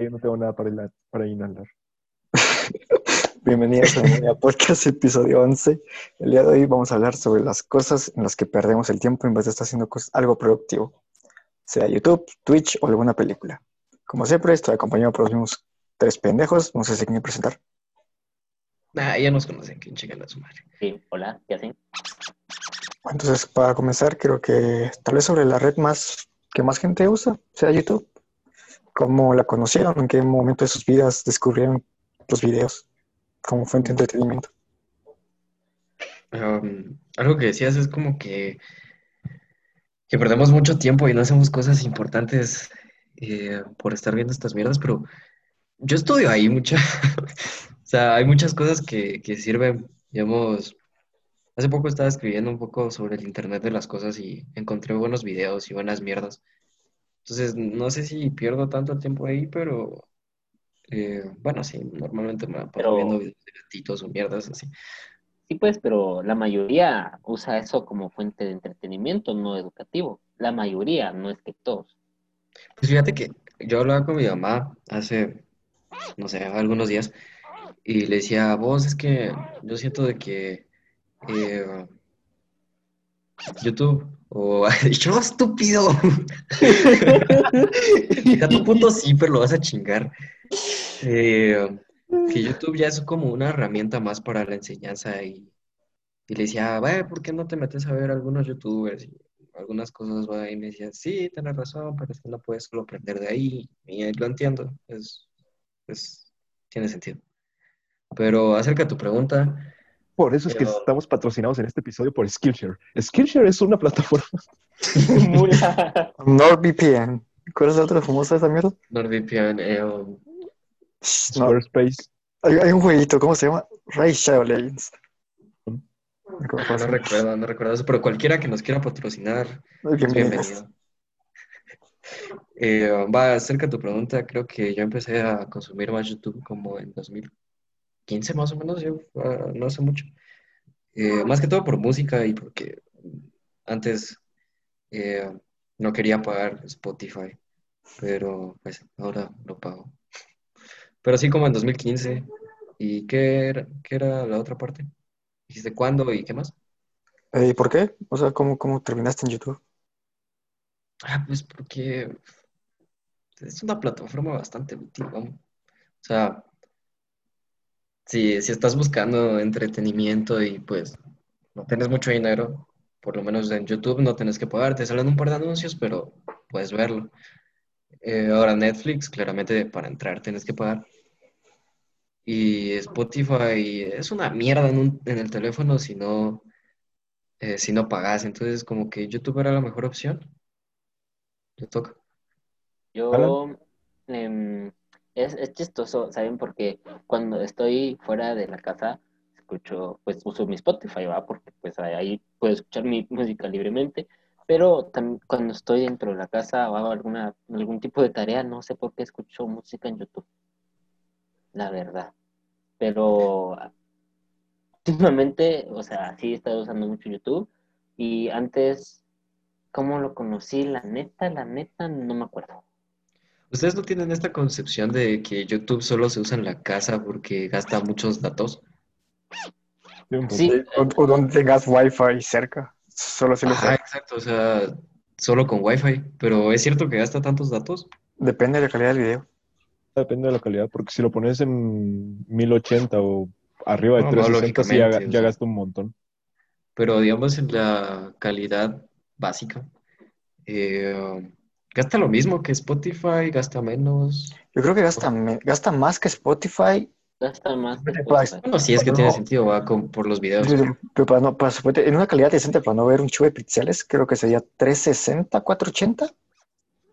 Yo no tengo nada para, inhalar. Para inhalar. Bienvenidos a mi podcast, episodio 11. El día de hoy vamos a hablar sobre las cosas en las que perdemos el tiempo en vez de estar haciendo algo productivo, sea YouTube, Twitch o alguna película. Como siempre, estoy acompañado por los mismos tres pendejos. No sé si quieren presentar. Nah, ya nos conocen, ¿quién checa a su madre? Sí, hola, ¿qué hacen? Entonces, para comenzar, creo que tal vez sobre la red más que más gente usa, sea YouTube. ¿Cómo la conocieron? ¿En qué momento de sus vidas descubrieron los videos como fuente de entretenimiento? Um, algo que decías es como que, que perdemos mucho tiempo y no hacemos cosas importantes eh, por estar viendo estas mierdas, pero yo estudio ahí mucha, o sea, hay muchas cosas que, que sirven, digamos, Hace poco estaba escribiendo un poco sobre el Internet de las cosas y encontré buenos videos y buenas mierdas. Entonces, no sé si pierdo tanto tiempo ahí, pero eh, bueno, sí, normalmente me paso viendo videos de gatitos o mierdas así. Sí, pues, pero la mayoría usa eso como fuente de entretenimiento, no educativo. La mayoría, no es que todos. Pues fíjate que yo hablaba con mi mamá hace, no sé, algunos días y le decía, vos, es que yo siento de que eh, YouTube o yo estúpido. a tu punto sí, pero lo vas a chingar. Eh, que YouTube ya es como una herramienta más para la enseñanza y, y le decía, vaya, ¿por qué no te metes a ver algunos youtubers y algunas cosas? y me decía, sí, tienes razón, pero es que no puedes solo aprender de ahí. Y lo entiendo, es, es, tiene sentido. Pero acerca de tu pregunta, por eso es que estamos patrocinados en este episodio por Skillshare. Skillshare es una plataforma. NordVPN. ¿Cuál es la otra famosa de esa mierda? NordVPN. Eh, um. Hay, un jueguito, ¿cómo se llama? Ray Shadow Legends. No, recuerdo, no recuerdo eso, pero cualquiera que nos quiera patrocinar, bienvenido. Eh, va, acerca de tu pregunta, creo que yo empecé a consumir más YouTube como en 2000 15 más o menos, yo ah, no hace mucho. Eh, más que todo por música y porque antes eh, no quería pagar Spotify, pero pues ahora lo pago. Pero sí como en 2015. ¿Y qué era, qué era la otra parte? ¿Dijiste cuándo y qué más? ¿Y por qué? O sea, ¿cómo, cómo terminaste en YouTube? Ah, pues porque es una plataforma bastante útil, O sea, si, estás buscando entretenimiento y pues no tienes mucho dinero, por lo menos en YouTube no tienes que pagar, te salen un par de anuncios, pero puedes verlo. Eh, ahora Netflix, claramente para entrar tienes que pagar. Y Spotify es una mierda en, el teléfono si no, eh, si no pagas. Entonces, como que YouTube era la mejor opción. Te toca. Yo, es, es chistoso, ¿saben? Porque cuando estoy fuera de la casa, escucho, pues uso mi Spotify, ¿va? Porque pues ahí puedo escuchar mi música libremente, pero también cuando estoy dentro de la casa o hago alguna, algún tipo de tarea, no sé por qué escucho música en YouTube, la verdad. Pero últimamente, o sea, sí he estado usando mucho YouTube y antes, ¿cómo lo conocí? La neta, la neta, no me acuerdo. ¿Ustedes no tienen esta concepción de que YouTube solo se usa en la casa porque gasta muchos datos? Sí. O, donde tengas Wi-Fi cerca. Solo si lo Ah, exacto, o sea, solo con Wi-Fi. Pero ¿es cierto que gasta tantos datos? Depende de la calidad del video. Depende de la calidad, porque si lo pones en 1080 o arriba de 360, sí ya, gasta un montón. Pero digamos en la calidad básica, eh, ¿Gasta lo mismo que Spotify? ¿Gasta menos? Yo creo que gasta, gasta más que Spotify. Gasta más que Spotify. Bueno, sí, es que tiene sentido, va por los videos. Pero, para no, para, en una calidad decente, para no ver un chuve de píxeles, creo que sería 360, 480.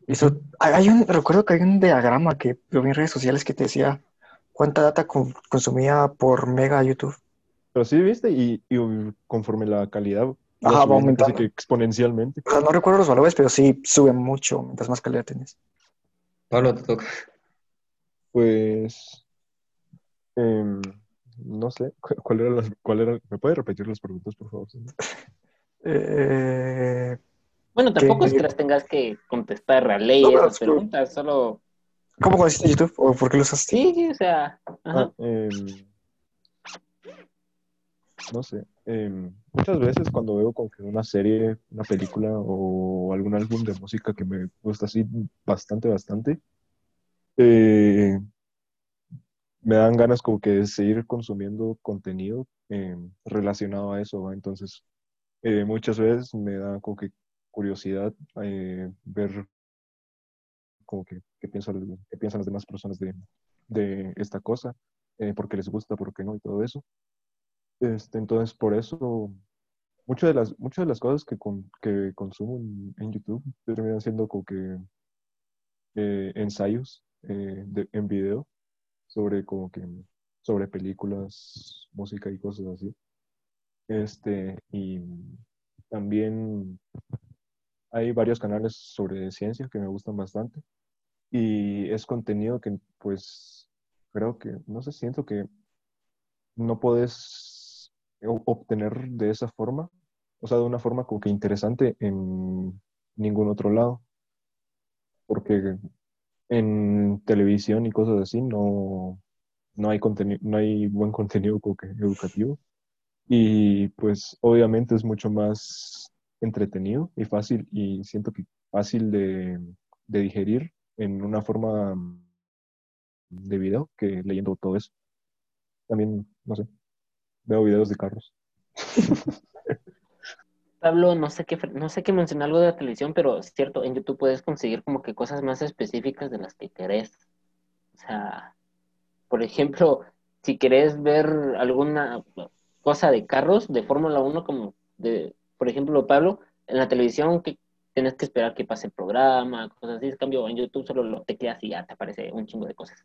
Eso, hay un, recuerdo que hay un diagrama que lo vi en redes sociales que te decía cuánta data consumía por mega YouTube. Pero sí, viste, y conforme la calidad Ajá, va aumentando. que exponencialmente. no recuerdo los valores, pero sí suben mucho mientras más calidad tienes. Pablo, te toca. Pues. Em, no sé. ¿Cuál era, cuál era ¿Me puede repetir las preguntas, por favor? Eh, bueno, tampoco es que las tengas que contestar a ley esas preguntas, solo. ¿Cómo conociste YouTube? ¿O por qué lo usaste? Sí, o sea. Ah, em, no sé. Em, muchas veces cuando veo como que una serie, una película o algún álbum de música que me gusta así bastante, bastante, eh, me dan ganas como que de seguir consumiendo contenido em, relacionado a eso, Entonces, eh, muchas veces me da como que curiosidad eh, ver como que qué piensan, qué piensan las demás personas de, de esta cosa, eh, por qué les gusta, por qué no y todo eso. Este, entonces, por eso, muchas de las, muchas de las cosas que, que consumo en, YouTube terminan siendo como que eh, ensayos eh, en video sobre como que sobre películas, música y cosas así. Este, y también hay varios canales sobre ciencia que me gustan bastante y es contenido que pues creo que, no sé, siento que no puedes obtener de esa forma, o sea, de una forma como que interesante en ningún otro lado, porque en televisión y cosas así no, no hay contenido, no hay buen contenido como que educativo. Y pues obviamente es mucho más entretenido y fácil y siento que fácil de, de digerir en una forma de video que leyendo todo eso. También, no sé, veo videos de carros. Pablo, no sé qué, no sé qué mencionar algo de la televisión, pero es cierto, en YouTube puedes conseguir como que cosas más específicas de las que querés. O sea, por ejemplo, si querés ver alguna cosa de carros de Fórmula 1, como de, por ejemplo, Pablo, en la televisión, ¿qué, tienes que esperar que pase el programa, cosas así. En cambio, en YouTube solo lo tecleas y ya te aparece un chingo de cosas.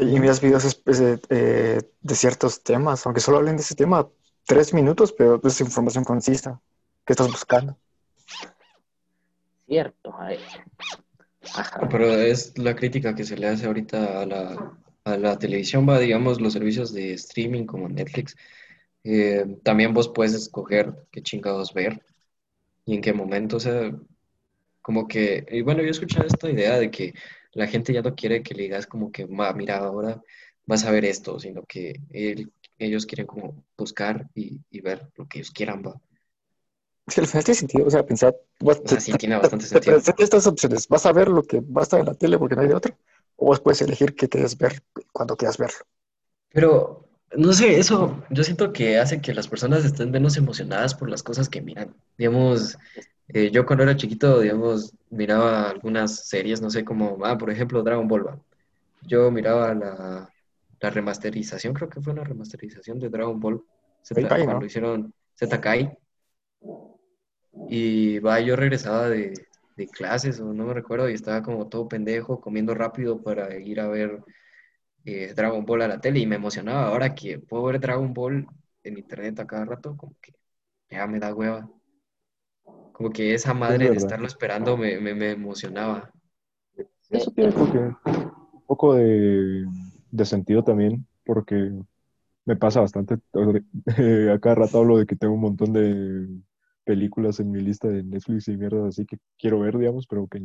Y miras videos eh, de, ciertos temas, aunque solo hablen de ese tema, tres minutos, pero es información concisa que estás buscando. Cierto. Pero es la crítica que se le hace ahorita a la, a la televisión, va, digamos, los servicios de streaming como Netflix. Eh, también vos puedes escoger qué chingados ver y en qué momento. O sea, como que, y bueno, yo he escuchado esta idea de que la gente ya no quiere que le digas como que, mira, ahora vas a ver esto, sino que ellos quieren como buscar y, ver lo que ellos quieran, va. Sí, al final tiene sentido, o sea, pensar... o sea, sí, tiene bastante sentido. estas opciones, vas a ver lo que va a estar en la tele porque no hay de otro, o vos puedes elegir qué quieres ver cuando quieras verlo. Pero, no sé, eso yo siento que hace que las personas estén menos emocionadas por las cosas que miran. Digamos, eh, yo cuando era chiquito, digamos, miraba algunas series, no sé, como, ah, por ejemplo, Dragon Ball. Yo miraba la, la, remasterización, creo que fue una remasterización de Dragon Ball, Z, cuando lo hicieron ZKai. Y va, yo regresaba de, de, clases, o no me recuerdo, y estaba como todo pendejo, comiendo rápido para ir a ver eh, Dragon Ball a la tele, y me emocionaba. Ahora que puedo ver Dragon Ball en internet a cada rato, como que ya me da hueva. Como que esa madre de estarlo esperando me, me, emocionaba. Eso tiene un poco de, de, sentido también, porque me pasa bastante. A cada rato hablo de que tengo un montón de películas en mi lista de Netflix y mierda así que quiero ver, digamos, pero que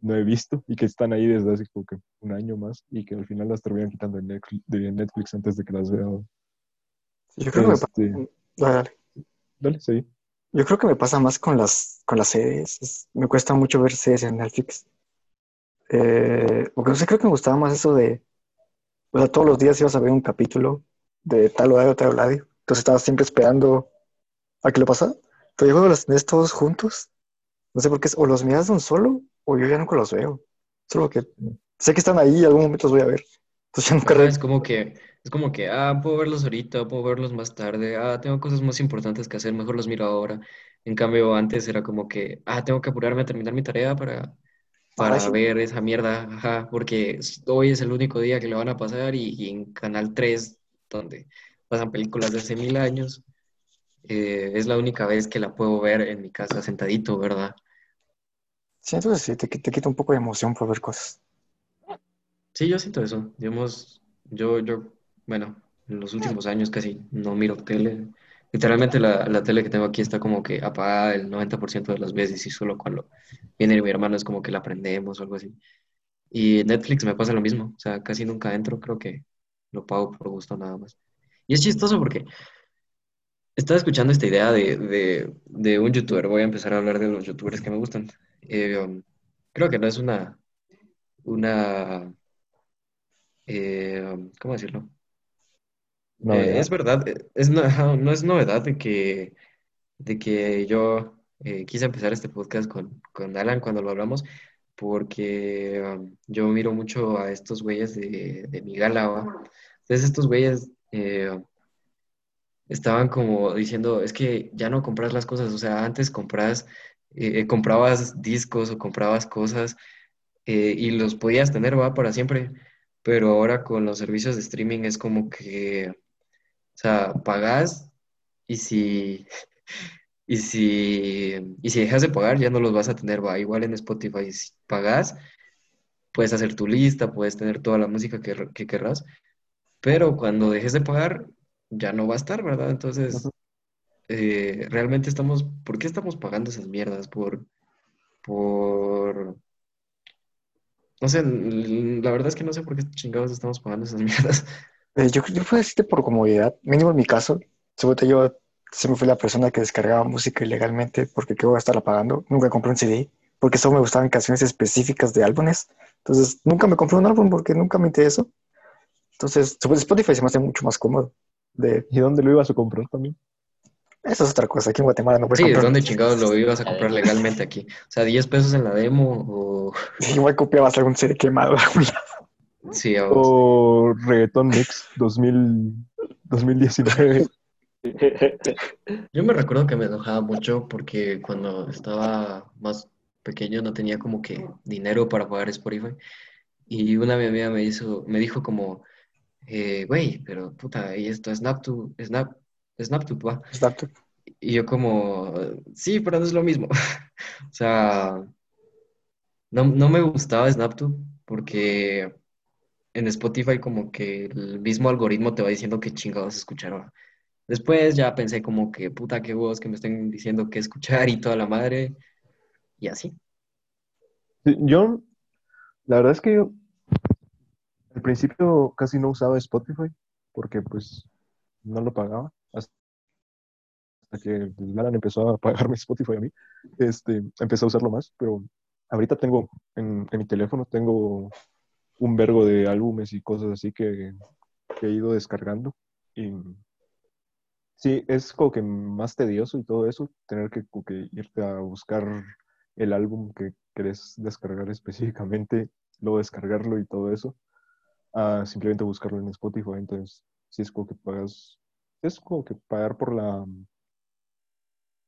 no he visto y que están ahí desde hace como que un año más y que al final las terminan quitando de Netflix, antes de que las vea. Yo creo que este, dale. Dale, sí. Yo creo que me pasa más con las, con las series. me cuesta mucho ver series en Netflix. Eh, porque no sé, creo que me gustaba más eso de. O sea, todos los días ibas a ver un capítulo de tal o tal lado. Entonces estabas siempre esperando a que lo pasara. Pero yo cuando los tenés todos juntos, no sé por qué, o los miras de un solo, o yo ya nunca los veo. Solo que sé que están ahí y algún momento los voy a ver. Entonces nunca. Es como que es como que, ah, puedo verlos ahorita, puedo verlos más tarde, ah, tengo cosas más importantes que hacer, mejor los miro ahora. En cambio, antes era como que, ah, tengo que apurarme a terminar mi tarea para, para ver esa mierda, ajá, porque hoy es el único día que le van a pasar y, en Canal 3, donde pasan películas de hace mil años, eh, es la única vez que la puedo ver en mi casa sentadito, ¿verdad? Sí, entonces sí, te, te quita un poco de emoción por ver cosas. Sí, yo siento eso. Digamos, yo, yo bueno, en los últimos años casi no miro tele. Literalmente la, la tele que tengo aquí está como que apagada el 90% de las veces y solo cuando viene mi hermano es como que la prendemos o algo así. Y Netflix me pasa lo mismo, o sea, casi nunca entro, creo que lo pago por gusto nada más. Y es chistoso porque estaba escuchando esta idea de, de- de un youtuber, voy a empezar a hablar de los youtubers que me gustan. Eh, um, creo que no es una, una, eh, ¿cómo decirlo? Eh, es verdad, eh, es, no, es novedad de que, de que yo eh, quise empezar este podcast con, con Alan cuando lo hablamos, porque um, yo miro mucho a estos güeyes de, de mi gala. Entonces estos güeyes eh, estaban como diciendo, es que ya no compras las cosas, o sea, antes compras, comprabas discos o comprabas cosas y los podías tener, va, para siempre, pero ahora con los servicios de streaming es como que, o sea, pagas y si, y si, y si dejas de pagar ya no los vas a tener, va, igual en Spotify, si pagas, puedes hacer tu lista, puedes tener toda la música que, que querrás, pero cuando dejes de pagar ya no va a estar, ¿verdad? Entonces eh, realmente estamos, ¿por qué estamos pagando esas mierdas? Por, por, no sé, la verdad es que no sé por qué chingados estamos pagando esas mierdas. Eh, yo, yo puedo decirte por comodidad, mínimo en mi caso, supongo yo siempre fui la persona que descargaba música ilegalmente porque qué voy a estarla pagando. Nunca compré un CD porque solo me gustaban canciones específicas de álbumes. Entonces, nunca me compré un álbum porque nunca me interesó. Entonces, Spotify se me hace mucho más cómodo. De, ¿Y dónde lo ibas a comprar también? Eso es otra cosa. Aquí en Guatemala no puedes Sí, ¿de comprar. dónde chingados lo ibas a comprar legalmente aquí? O sea, 10 pesos en la demo o... Igual copiabas algún CD quemado. de algún lado. Sí, a vos. O Reggaeton Mix 2000, 2019. Yo me recuerdo que me enojaba mucho porque cuando estaba más pequeño no tenía como que dinero para pagar Spotify. Y una mi amiga me hizo, me dijo como, eh, güey, pero puta, y esto es SnapTube, Snap, SnapTube, va. Snapchat. Y yo como, sí, pero no es lo mismo. O sea, no, no me gustaba SnapTube porque en Spotify como que el mismo algoritmo te va diciendo qué chingados escuchar. Después ya pensé como que puta, qué huevos que me estén diciendo qué escuchar y toda la madre. Y así. Sí, Yo, la verdad es que yo al principio casi no usaba Spotify porque pues no lo pagaba hasta que Alan empezó a pagarme Spotify a mí, este, empecé a usarlo más, pero ahorita tengo en, mi teléfono tengo un vergo de álbumes y cosas así que, he ido descargando. Y sí, es como que más tedioso y todo eso, tener que, que irte a buscar el álbum que querés descargar específicamente, luego descargarlo y todo eso, a simplemente buscarlo en Spotify, entonces sí es como que pagas, es como que pagar por la,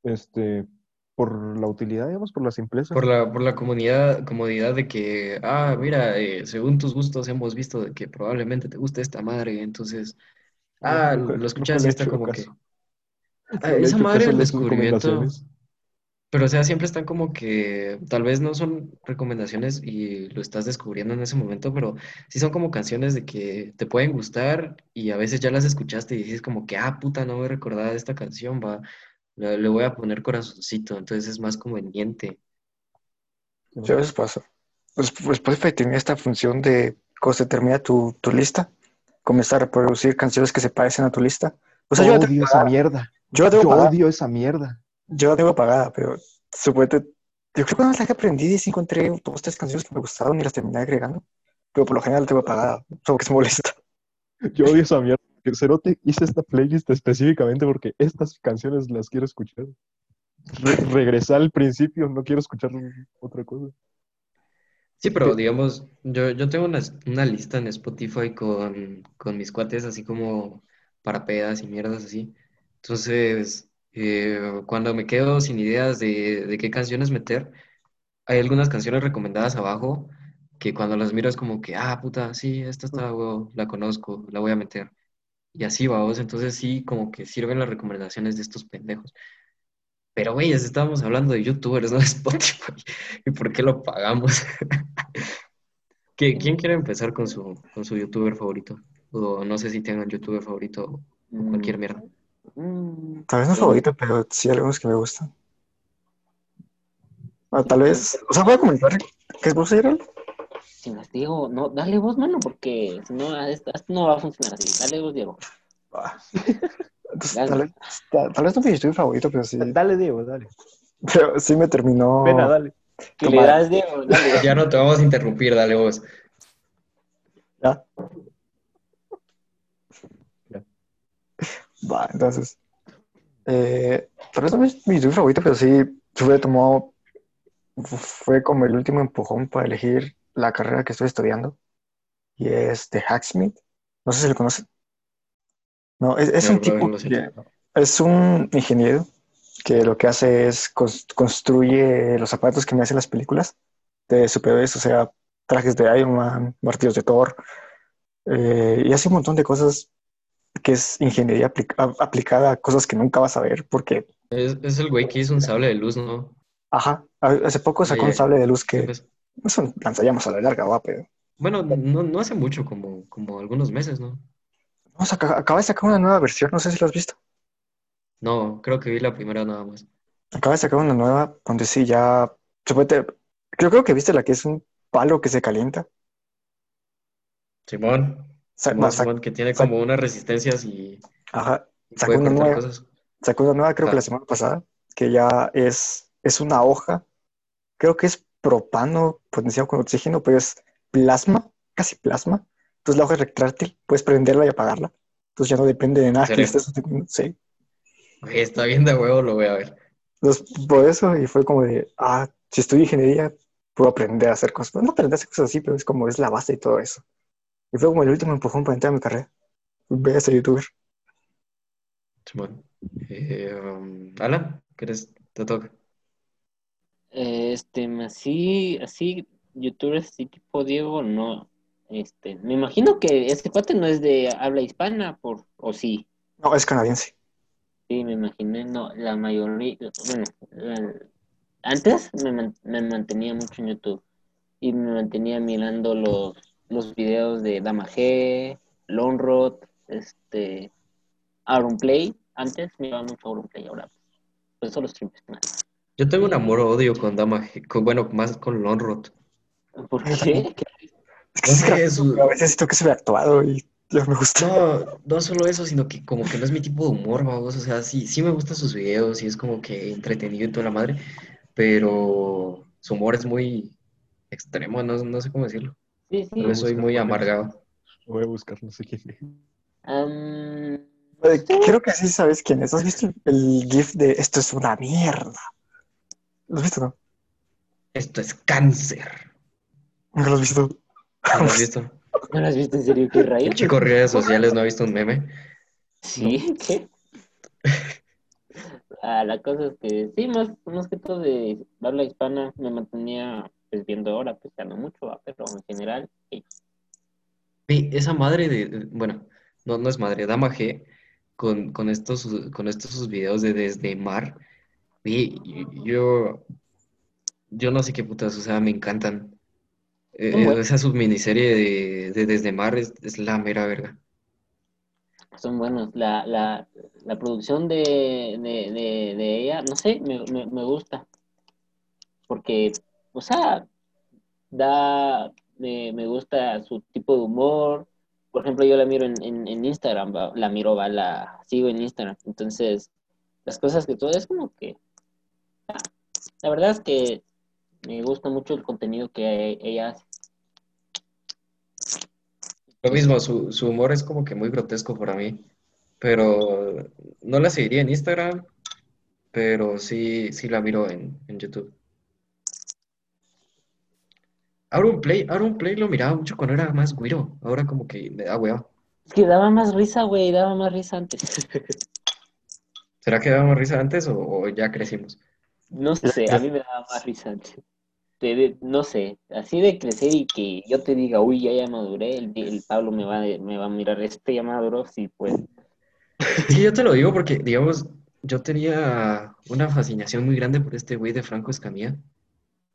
este, por la utilidad, digamos, por la simpleza. Por la, por la comunidad, comodidad de que, ah, mira, eh, según tus gustos hemos visto de que probablemente te guste esta madre, entonces, ah, lo escuchas y está como que, ah, esa madre el descubrimiento. Pero o sea, siempre están como que, tal vez no son recomendaciones y lo estás descubriendo en ese momento, pero sí son como canciones de que te pueden gustar y a veces ya las escuchaste y dices como que, ah, puta, no me recordaba de esta canción, va, le, le voy a poner corazoncito, entonces es más conveniente. Sí, a veces pasa. Pues, pues Spotify tiene esta función de cuando se termina tu, tu lista, comenzar a reproducir canciones que se parecen a tu lista. O sea, yo odio esa mierda. Yo Yo odio esa mierda. Yo la tengo pagada, pero supuestamente, yo creo que una vez la que aprendí y sí encontré dos tres canciones que me gustaron y las terminé agregando. Pero por lo general la tengo pagada, solo que se molesta. Yo odio esa mierda. Que Cerote hice esta playlist específicamente porque estas canciones las quiero escuchar. Re- regresar al principio, no quiero escuchar otra cosa. Sí, pero digamos, yo, yo tengo una, una lista en Spotify con, con mis cuates, así como para pedas y mierdas así. Entonces, eh, cuando me quedo sin ideas de, de qué canciones meter, hay algunas canciones recomendadas abajo que cuando las miro es como que, ah, puta, sí, esta está, huevo, la conozco, la voy a meter. Y así vamos, entonces sí, como que sirven las recomendaciones de estos pendejos. Pero, güey, estábamos hablando de YouTubers, no de Spotify. ¿Y por qué lo pagamos? ¿Qui- ¿Quién quiere empezar con su, con su youtuber favorito? O no sé si tengan youtuber favorito o cualquier mierda. Mm, Tal vez no es sí. favorito, pero sí algunos que me gustan. Bueno, tal vez, o sea, voy a comentar que es vos, Ariel. Si las digo, no, dale vos, mano, porque si no, esto, esto no va a funcionar así. Dale vos, Diego. Va. Entonces, Dale. tal, vez, tal, tal vez no mi youtuber favorito, pero sí, Dale, Diego, dale. pero sí me terminó. Pena, dale. ¿Qué Toma. le das, Diego? Dale. Ya no te vamos a interrumpir, dale vos. Ya. Va, entonces. Eh, tal vez no es mi youtuber favorito, pero sí fue tomó. Fue como el último empujón para elegir la carrera que estoy estudiando. Y es de Hacksmith. No sé si lo conocen. No, es, es No, un tipo no sé. que- es un ingeniero que lo que hace es cons- construye los zapatos que me hacen las películas de superhéroes, o sea, trajes de Iron Man, martillos de Thor, eh, y hace un montón de cosas que es ingeniería aplicada a cosas que nunca vas a ver, porque, Es, es el güey que hizo un sable de luz, ¿no? ajá, hace poco sacó un sable de luz que pues. es un lanzallamas a la larga, va, pero Bueno, no, no hace mucho, como, como algunos meses, ¿no? no, saca- acaba de sacar una nueva versión, no sé si lo has visto. No, creo que vi la primera nada más. Acaba de sacar una nueva donde sí ya yo creo que viste la que es un palo que se calienta. Simón, Sa- que tiene como unas resistencias y, ajá, Sacó una nueva. cosas. Sacó una nueva, creo que Ah. la semana pasada, que ya es, es una hoja, creo que es propano potenciado con oxígeno, pero es plasma, casi plasma. Entonces la hoja es retráctil, puedes prenderla y apagarla. Entonces ya no depende de nada que estés. Sí. Güey, está bien de huevo, lo voy a ver. Entonces, por eso, y fue como de, ah, si estudio ingeniería, puedo aprender a hacer cosas. No aprender a hacer cosas así, pero es como es la base de todo eso. Y fue como el último empujón para entrar a mi carrera. Ve a ser youtuber. Simón. Eh, um, Alan, ¿quieres? Te toca. Este, así, así, youtubers así tipo Diego, no. Este, me imagino que este cuate no es de habla hispana, por, o sí. No, es canadiense. Sí, me imaginé, no, la mayoría, bueno, la- antes me, me mantenía mucho en YouTube y me mantenía mirando los, los videos de Dama G, Lone Rod, este, Aaron Play, antes me iba mucho Aaron Play, ahora pues solo streams más. Yo tengo un amor-odio con Dama, G- con, bueno, más con Lonrod. ¿Por qué? Es que a veces siento que se ve actuado y ya me gusta. No, no solo eso, sino que como que no es mi tipo de humor, vamos. O sea, sí, sí me gustan sus videos y es como que entretenido y toda la madre, pero su humor es muy extremo, no, no sé cómo decirlo. Sí, sí. Soy muy amargado. Voy a buscar, no sé quién es. Creo que sí sabes quién es. ¿Has visto el, GIF de esto es una mierda? ¿Lo has visto, no? Esto es cáncer. ¿Nunca lo has visto? ¿No lo has visto? ¿No lo has visto en serio? ¿Qué rayos? El chico redes sociales no ha visto un meme. Sí, ¿qué? Ah, la cosa es que sí, más, más que todo de habla hispana me mantenía pues viendo ahora, pues ya no mucho, ¿va? pero en general, sí. Esa madre de, bueno, no, no es madre, Dama G, con, con estos, con estos sus videos de desde mar, ve, yo, yo no sé qué putas, o sea, me encantan. Eh, esa subminiserie de, de Desde Mar es, es la mera verga. son buenos. La, la, la producción de, de, de, de ella, no sé, me, me, me gusta. Porque, o sea, da, me, me gusta su tipo de humor. Por ejemplo, yo la miro en, en, en Instagram, la miro, va, la sigo en Instagram. Entonces, las cosas que todo es como que... La verdad es que me gusta mucho el contenido que ella hace. Lo mismo, su, su humor es como que muy grotesco para mí, pero no la seguiría en Instagram, pero sí, sí la miro en, en YouTube. Aaron Play, Aaron Play lo miraba mucho cuando era más güiro, ahora como que me da hueva. Es que daba más risa, güey, daba más risa antes. ¿Será que daba más risa antes o, o ya crecimos? No sé, a mí me daba más risa antes. De- de- no sé, así de crecer y que yo te diga, uy, ya ya maduré, el, el Pablo me va, me va a mirar, este ya maduró, sí, pues. Sí, yo te lo digo porque, digamos, yo tenía una fascinación muy grande por este güey de Franco Escamilla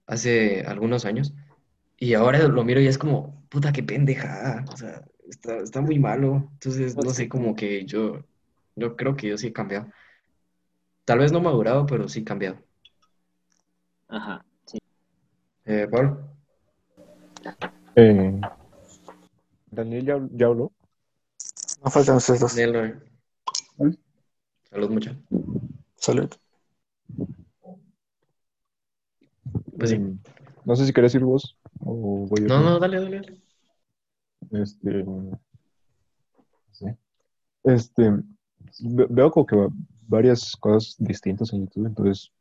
hace algunos años y ahora lo miro y es como, puta, qué pendeja, o sea, está, está muy malo. Entonces, no sé, como que yo, yo creo que yo sí he cambiado. Tal vez no madurado, pero sí he cambiado. Ajá, sí. Eh, Paul, Eh, Daniel ya, ya habló. No faltan ustedes dos. Daniel, no. ¿Mm? Salud, mucho. Salud. Pues sí. Mm, No sé si querés ir vos o voy yo. No, no, dale, dale, dale. Este, sí. Este, ve- veo como que va- varias cosas distintas en YouTube, entonces,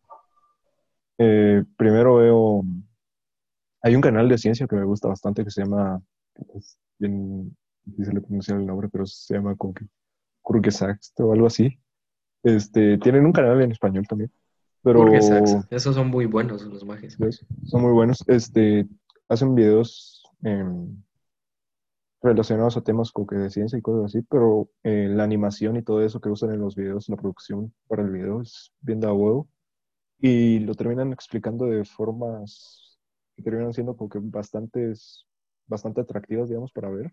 eh, primero veo, hay un canal de ciencia que me gusta bastante que se llama, es bien difícil de pronunciar el nombre, pero se llama como que Kurgesaxt o algo así. Este, tienen un canal en español también, pero... Esos son muy buenos los mages. Son muy buenos. Este, hacen videos em, relacionados a temas como que de ciencia y cosas así, pero eh, la animación y todo eso que usan en los videos, la producción para el video es bien de huevo. Y lo terminan explicando de formas que terminan siendo como que bastantes, bastante atractivas, digamos, para ver.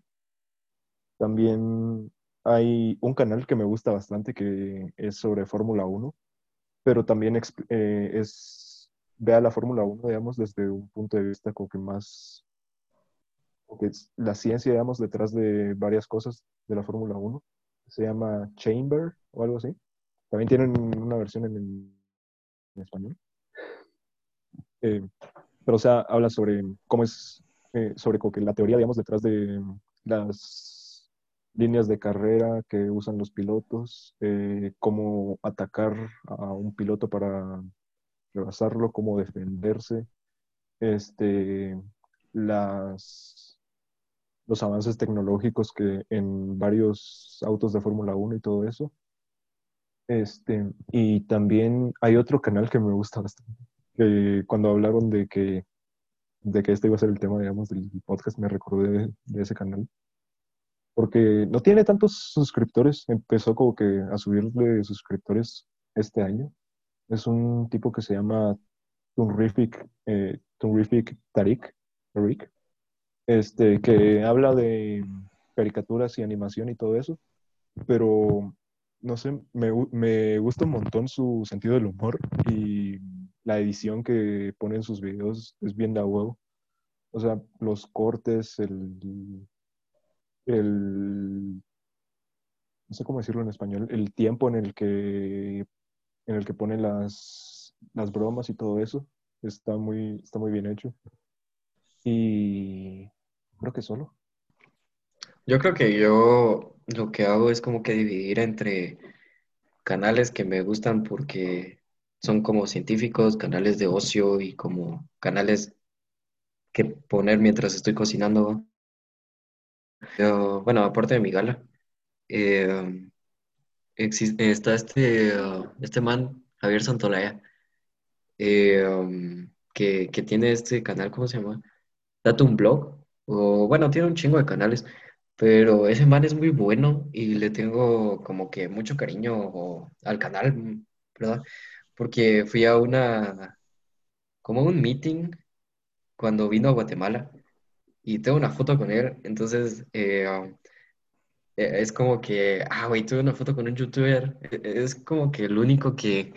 También hay un canal que me gusta bastante que es sobre Fórmula 1 pero también eh, es, vea la Fórmula 1, digamos, desde un punto de vista como que más, como que es la ciencia, digamos, detrás de varias cosas de la Fórmula 1. Se llama Chamber o algo así. También tienen una versión en, en español. Eh, pero, o sea, habla sobre cómo es, eh, sobre como que la teoría, digamos, detrás de las líneas de carrera que usan los pilotos, eh, cómo atacar a un piloto para rebasarlo, cómo defenderse, este, las, los avances tecnológicos que en varios autos de Fórmula 1 y todo eso. Este, y también hay otro canal que me gusta bastante, cuando hablaron de que, de que este iba a ser el tema, digamos, del podcast, me recordé de, de ese canal porque no tiene tantos suscriptores. Empezó como que a subirle suscriptores este año. Es un tipo que se llama Tunrific, eh, Tunrific Tariq, este, que habla de caricaturas y animación y todo eso, pero no sé, me, me gusta un montón su sentido del humor y la edición que pone en sus videos es bien de huevo. O sea, los cortes, el, el, no sé cómo decirlo en español, el tiempo en el que, en el que pone las, las bromas y todo eso, está muy, está muy bien hecho. Y creo que solo. Yo creo que yo lo que hago es como que dividir entre canales que me gustan porque son como científicos, canales de ocio y como canales que poner mientras estoy cocinando. Yo, bueno, aparte de mi gala, eh, exis- está este, uh, este man, Javier Santolaya, eh, um, que, que tiene este canal, ¿cómo se llama? Date un blog, o bueno, tiene un chingo de canales, pero ese man es muy bueno y le tengo como que mucho cariño al canal, ¿verdad? Porque fui a una, como un meeting cuando vino a Guatemala y tengo una foto con él, entonces eh, eh, es como que, ah, güey, tuve una foto con un youtuber, e- es como que el único que,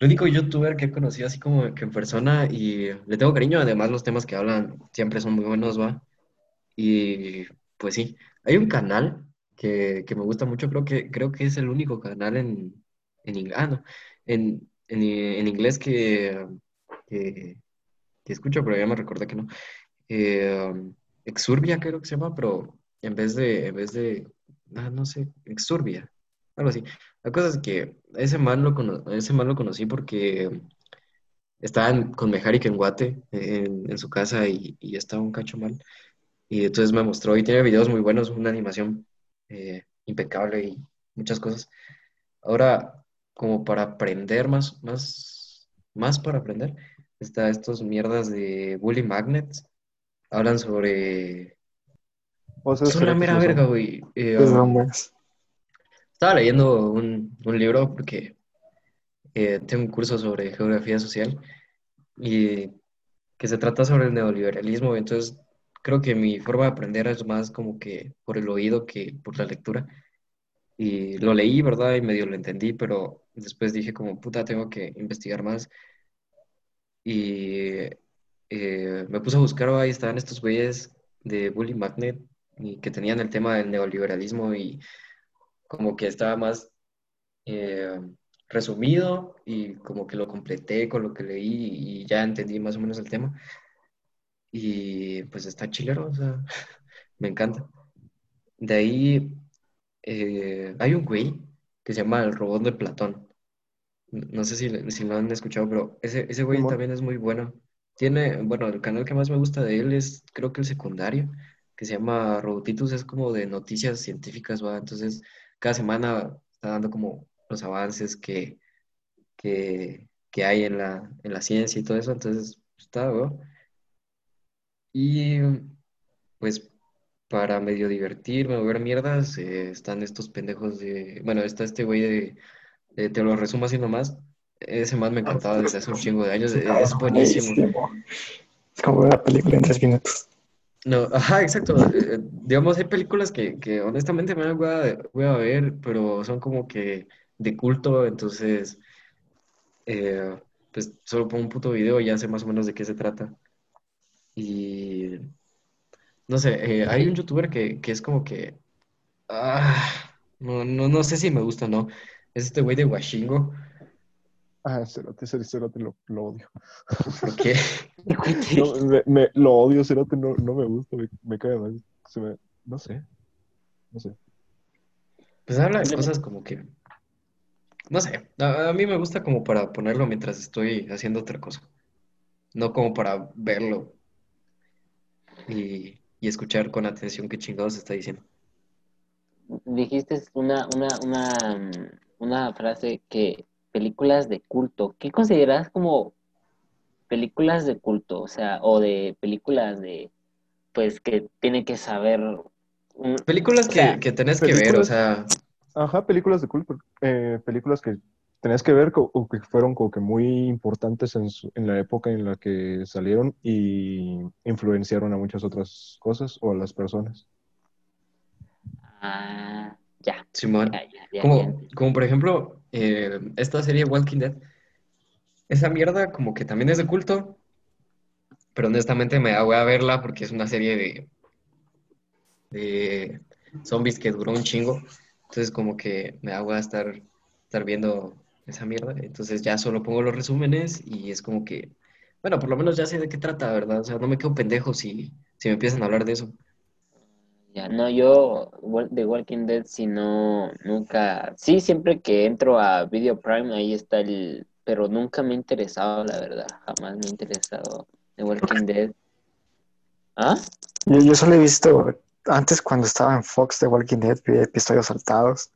el único youtuber que he conocido así como que en persona y le tengo cariño, además los temas que hablan siempre son muy buenos, ¿va? Y pues sí, hay un canal que, que me gusta mucho, creo que, creo que es el único canal en, en, ah, no, en, en, inglés que, que, escucho, pero ya me recordé que no. Eh, Exurbia creo que se llama, pero en vez de, en vez de, ah, no sé, Exurbia, algo así. La cosa es que ese man lo, ese man lo conocí porque estaba en- con Mejarik en Guate, en, en su casa, y, y estaba un cacho mal. Y entonces me mostró y tiene videos muy buenos, una animación eh, impecable y muchas cosas. Ahora, como para aprender más, más, más para aprender, está estos mierdas de Bully Magnets. Hablan sobre, O sea, la espera, mera verga, güey. Eh, um, estaba leyendo un, un libro porque eh, tengo un curso sobre geografía social y que se trata sobre el neoliberalismo. Entonces, creo que mi forma de aprender es más como que por el oído que por la lectura. Y lo leí, ¿verdad? Y medio lo entendí, pero después dije como, puta, tengo que investigar más. Y eh, me puse a buscar, ahí estaban estos güeyes de Bully Magnet y que tenían el tema del neoliberalismo y como que estaba más eh, resumido y como que lo completé con lo que leí y ya entendí más o menos el tema. Y pues está chilero, o sea, me encanta. De ahí eh, hay un güey que se llama El Robot de Platón. No sé si, si lo han escuchado, pero ese, ese güey Simón. también es muy bueno. Tiene, bueno, el canal que más me gusta de él es creo que el secundario, que se llama Robotitus, es como de noticias científicas, ¿va? Entonces, cada semana está dando como los avances que, que, que hay en la, en la ciencia y todo eso, entonces está, ¿va? Y pues para medio divertirme o ver mierdas, eh, están estos pendejos de, bueno, está este güey de, de Te lo resumo así nomás. Ese más me encantaba desde hace un chingo de años, eh, es. Buenísimo. Es como una película en tres minutos. No, ajá, exacto. Eh, digamos, hay películas que, que honestamente me voy a, voy a ver, pero son como que de culto, entonces, eh, pues solo pongo un puto video y ya sé más o menos de qué se trata. Y no sé, eh, hay un youtuber que, que es como que, ah, no, no, no sé si me gusta o no. Es este güey de Washingo, Ah, Cerote, ese Cerote lo, lo odio. No, me, me- lo odio, Cerote, no, no me gusta, me, me cae mal. Se me, no sé, no sé. pues habla de cosas como que, no sé, a, a mí me gusta como para ponerlo mientras estoy haciendo otra cosa, no como para verlo y, y escuchar con atención qué chingados está diciendo. Dijiste una, una, una, mm, una frase que películas de culto. ¿Qué consideras como películas de culto? O sea, o de películas de, pues, que tiene que saber. Películas que, sea, que tenés que ver, o sea, Ajá, películas de culto, eh, películas que tenés que ver o que fueron como que muy importantes en, su- en la época en la que salieron y influenciaron a muchas otras cosas o a las personas. Ah, ya, Simón. ya, ya, ya, ya Como, como por ejemplo, eh, esta serie Walking Dead. Esa mierda como que también es de culto, pero honestamente me da a verla porque es una serie de, de zombies que duró un chingo. Entonces como que me da a estar, estar viendo esa mierda. Entonces ya solo pongo los resúmenes y es como que, bueno, por lo menos ya sé de qué trata, ¿verdad? O sea, no me quedo pendejo si, si me empiezan a hablar de eso. Ya, no, yo de Walking Dead, si no, nunca, sí, siempre que entro a Video Prime, ahí está el, pero nunca me ha interesado, la verdad, jamás me ha interesado de Walking Dead. ¿Ah? Yo, yo solo he visto, antes cuando estaba en Fox de Walking Dead, vi episodios saltados.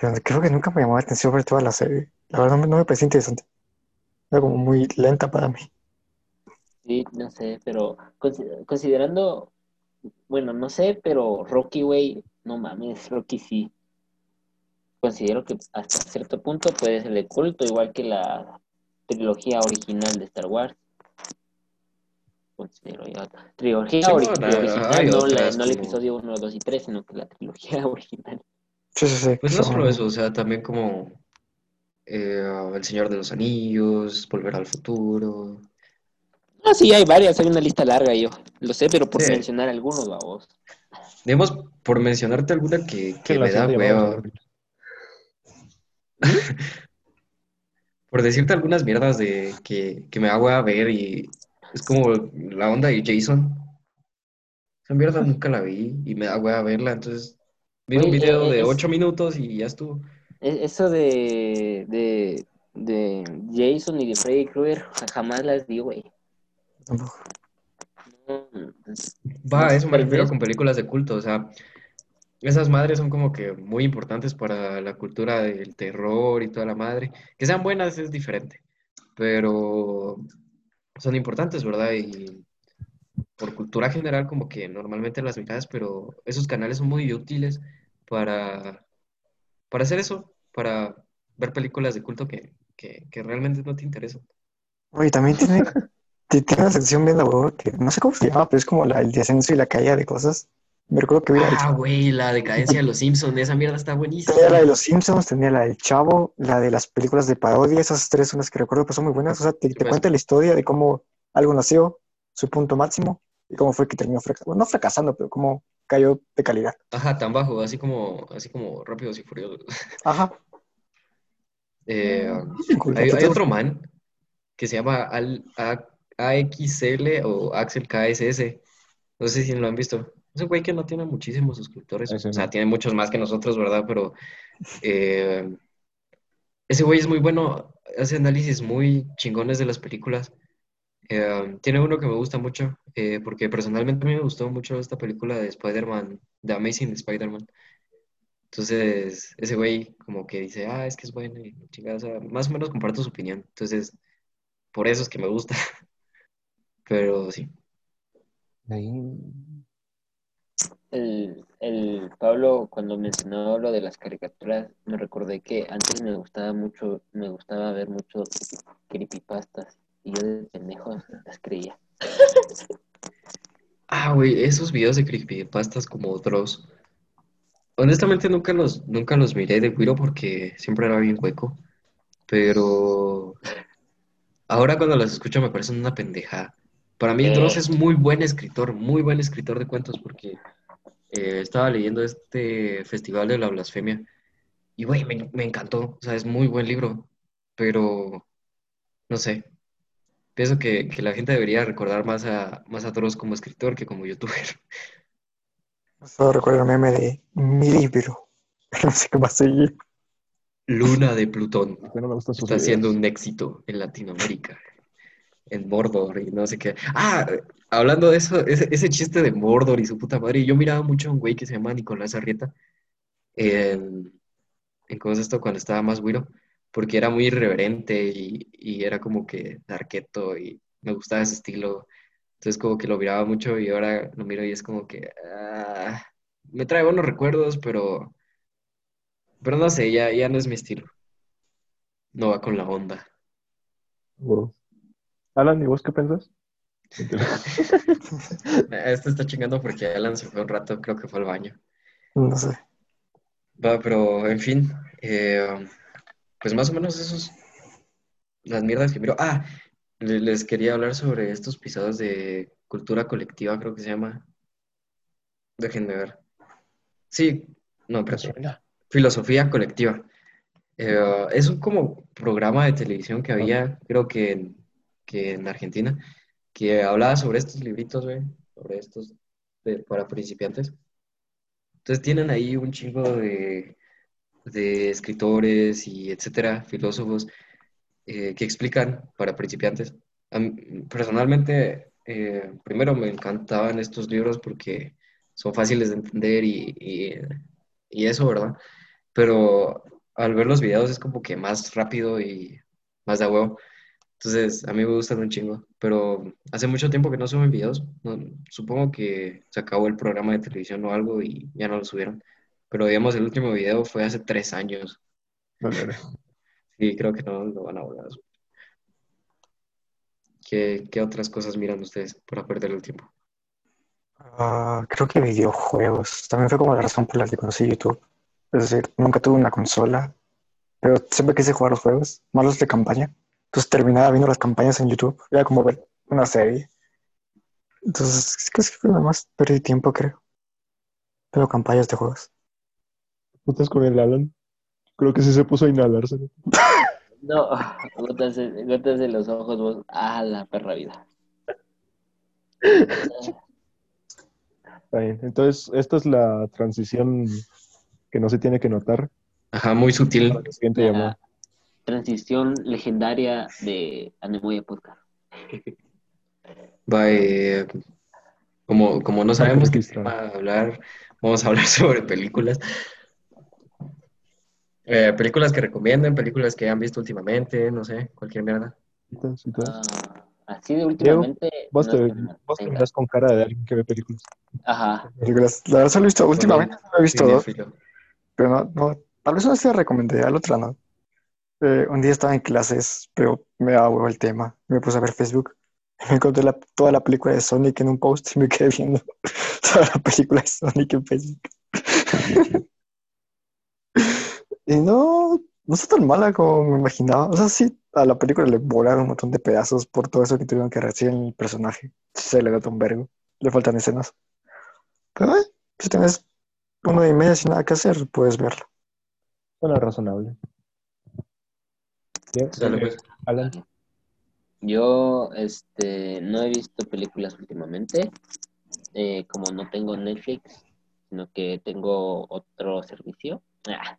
Pero creo que nunca me llamó la atención ver toda la serie. La verdad no me, no me pareció interesante. Era como muy lenta para mí. Sí, no sé, pero consi- considerando, bueno, no sé, pero Rocky, güey, no mames, Rocky sí. Considero que hasta cierto punto puede ser de culto, igual que la trilogía original de Star Wars. Considero yo. Trilogía Sí, ori- bueno, original, hay no, la- no el episodio 1, 2 y 3, sino que la trilogía original. Sí, sí, sí. Pues no solo eso, o sea, también como eh, El Señor de los Anillos, Volver al Futuro. Ah, sí, hay varias, hay una lista larga, yo lo sé, pero por Sí. mencionar algunos, vamos. Digamos, por mencionarte alguna que, me da hueva, por decirte algunas mierdas de que, que me da hueva ver y es como la onda de Jason. Esa mierda nunca la vi y me da hueva verla, entonces vi un video eh, de es- 8 minutos y ya estuvo. E- Eso de, de, de Jason y de Freddy Krueger ja- jamás las vi, güey. Tampoco. Va, a eso me refiero con películas de culto, o sea, esas madres son como que muy importantes para la cultura del terror y toda la madre. Que sean buenas es diferente, pero son importantes, ¿verdad? Y por cultura general como que normalmente las miras, pero esos canales son muy útiles para, para hacer eso, para ver películas de culto que, que, que realmente no te interesan. Oye, también tiene, ti- tiene una sección bien labor que no sé cómo se llama, pero es como la, el descenso y la caída de cosas. Me recuerdo que había Ah, güey, la decadencia de los Simpsons, esa mierda está buenísima. Tenía la de los Simpsons, tenía la del Chavo, la de las películas de parodia, esas tres son las que recuerdo que son muy buenas. O sea, te, te cuenta la historia de cómo algo nació, su punto máximo, y cómo fue que terminó fracasando. no fracasando, pero cómo cayó de calidad. Ajá, tan bajo, así como, así como Rápidos y Furiosos. Ajá. Eh, hay, otro man que se llama Al- AXL o Axel KSS. No sé si lo han visto. Es un güey que no tiene muchísimos suscriptores. O sea, tiene muchos más que nosotros, ¿verdad? Pero eh, ese güey es muy bueno. Hace análisis muy chingones de las películas. Eh, tiene uno que me gusta mucho, eh, porque personalmente a mí me gustó mucho esta película de Spider-Man, The Amazing Spider-Man. Entonces, ese güey como que dice, ah, es que es bueno y chingada, o sea, más o menos comparto su opinión. Entonces, por eso es que me gusta. Pero sí. Ahí. El, el Pablo, cuando mencionó lo de las caricaturas, me recordé que antes me gustaba mucho, me gustaba ver mucho creepypastas. Y yo de pendejo las creía. Ah, güey, esos videos de creepypastas como Dross. Honestamente nunca los, nunca los miré de Wiro porque siempre era bien hueco. Pero ahora cuando los escucho me parecen una pendejada. Para mí Eh. Dross es muy buen escritor, muy buen escritor de cuentos porque eh, estaba leyendo este Festival de la Blasfemia y, güey, me, me encantó. O sea, es muy buen libro, pero no sé. Pienso que, que la gente debería recordar más a, más a Dross como escritor que como youtuber. Solo recuerdo el meme de mi libro. No sé qué va a seguir. Luna de Plutón. ¿Por qué no me gustan sus Está siendo un éxito en Latinoamérica, en Mordor y no sé qué. Ah, hablando de eso, ese, ese chiste de Mordor y su puta madre, yo miraba mucho a un güey que se llama Nicolás Arrieta en, en ¿cómo es esto? Cuando estaba más güiro, porque era muy irreverente y, y era como que darketo y me gustaba ese estilo. Entonces como que lo miraba mucho y ahora lo miro y es como que ah, me trae buenos recuerdos, pero, pero no sé, ya, ya no es mi estilo. No va con la onda. Alan, ¿y vos qué pensás? Este está chingando porque Alan se fue un rato, creo que fue al baño. No sé. Va, pero en fin, eh, pues más o menos esos, las mierdas que miro. Ah, le- les quería hablar sobre estos pisados de cultura colectiva, creo que se llama. Déjenme ver. Sí, no, suena. Filosofía colectiva. Eh, es un como programa de televisión que había, creo que en, que en Argentina, que hablaba sobre estos libritos, güey, sobre estos de- para principiantes. Entonces tienen ahí un chingo de, de escritores y etcétera, filósofos, eh, que explican para principiantes. Mí, personalmente, eh, primero me encantaban estos libros porque son fáciles de entender y, y- y eso, ¿verdad? Pero al ver los videos es como que más rápido y más de huevo. Entonces, a mí me gustan un chingo, pero hace mucho tiempo que no suben videos. No- supongo que se acabó el programa de televisión o algo y ya no lo subieron. Pero digamos, el último video fue hace tres años. Vale, Y creo que no lo van a volver a subir. ¿Qué, qué otras cosas miran ustedes para perder el tiempo? Ah, creo que videojuegos. También fue como la razón por la que conocí YouTube. Es decir, nunca tuve una consola, pero siempre quise jugar los juegos, más los de campaña. Entonces terminaba viendo las campañas en YouTube. Era como ver una serie. Entonces, es que es que nada más perdí tiempo, creo. Pero campañas de juegos. ¿Putas con el Alan? Creo que sí se puso a inhalarse. No, gotas de, gotas de los ojos, vos. Ah, la perra vida. Está bien. Entonces, esta es la transición que no se tiene que notar Ajá, muy sutil. para la siguiente La llamada. Transición legendaria de Anemoya Podcast. Va, eh, como, como no sabemos qué tema hablar, vamos a hablar sobre películas. Eh, películas que recomienden, películas que hayan visto últimamente, no sé, cualquier mierda. Ah, así de últimamente. Vos, no te, me vos te miras con cara de alguien que ve películas. Ajá. Películas. La verdad solo he visto, últimamente he visto dos, pero no, no, tal vez una sí la recomendé, a la otra no. Eh, un día estaba en clases, pero me daba huevo el tema. Me puse a ver Facebook. Me encontré toda la película de Sonic en un post y me quedé viendo toda la película de Sonic en Facebook. y no, no está tan mala como me imaginaba. O sea, sí, a la película le volaron un montón de pedazos por todo eso que tuvieron que recibir en el personaje. Se le da un vergo. Le faltan escenas. Pero eh, si tienes una y media sin nada que hacer, puedes verlo. Suena razonable. Dale, pues. Alan, Yo este, no he visto películas últimamente, eh, como no tengo Netflix, sino que tengo otro servicio. Ah.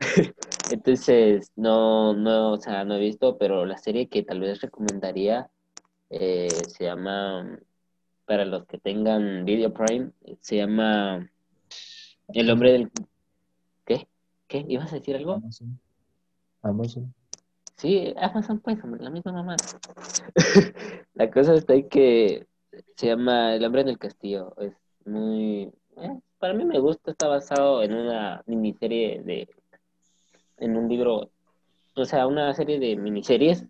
Entonces, no, no, o sea, no he visto, pero la serie que tal vez recomendaría eh, se llama, para los que tengan Video Prime, se llama El hombre del... ¿Qué? ¿Qué? ¿Ibas a decir algo? Amazon. Amazon. Sí, Amazon hombre, la misma mamá. la cosa está en que se llama El hombre en el castillo. Es muy... eh, para mí me gusta, está basado en una miniserie de... En un libro, o sea, una serie de miniseries.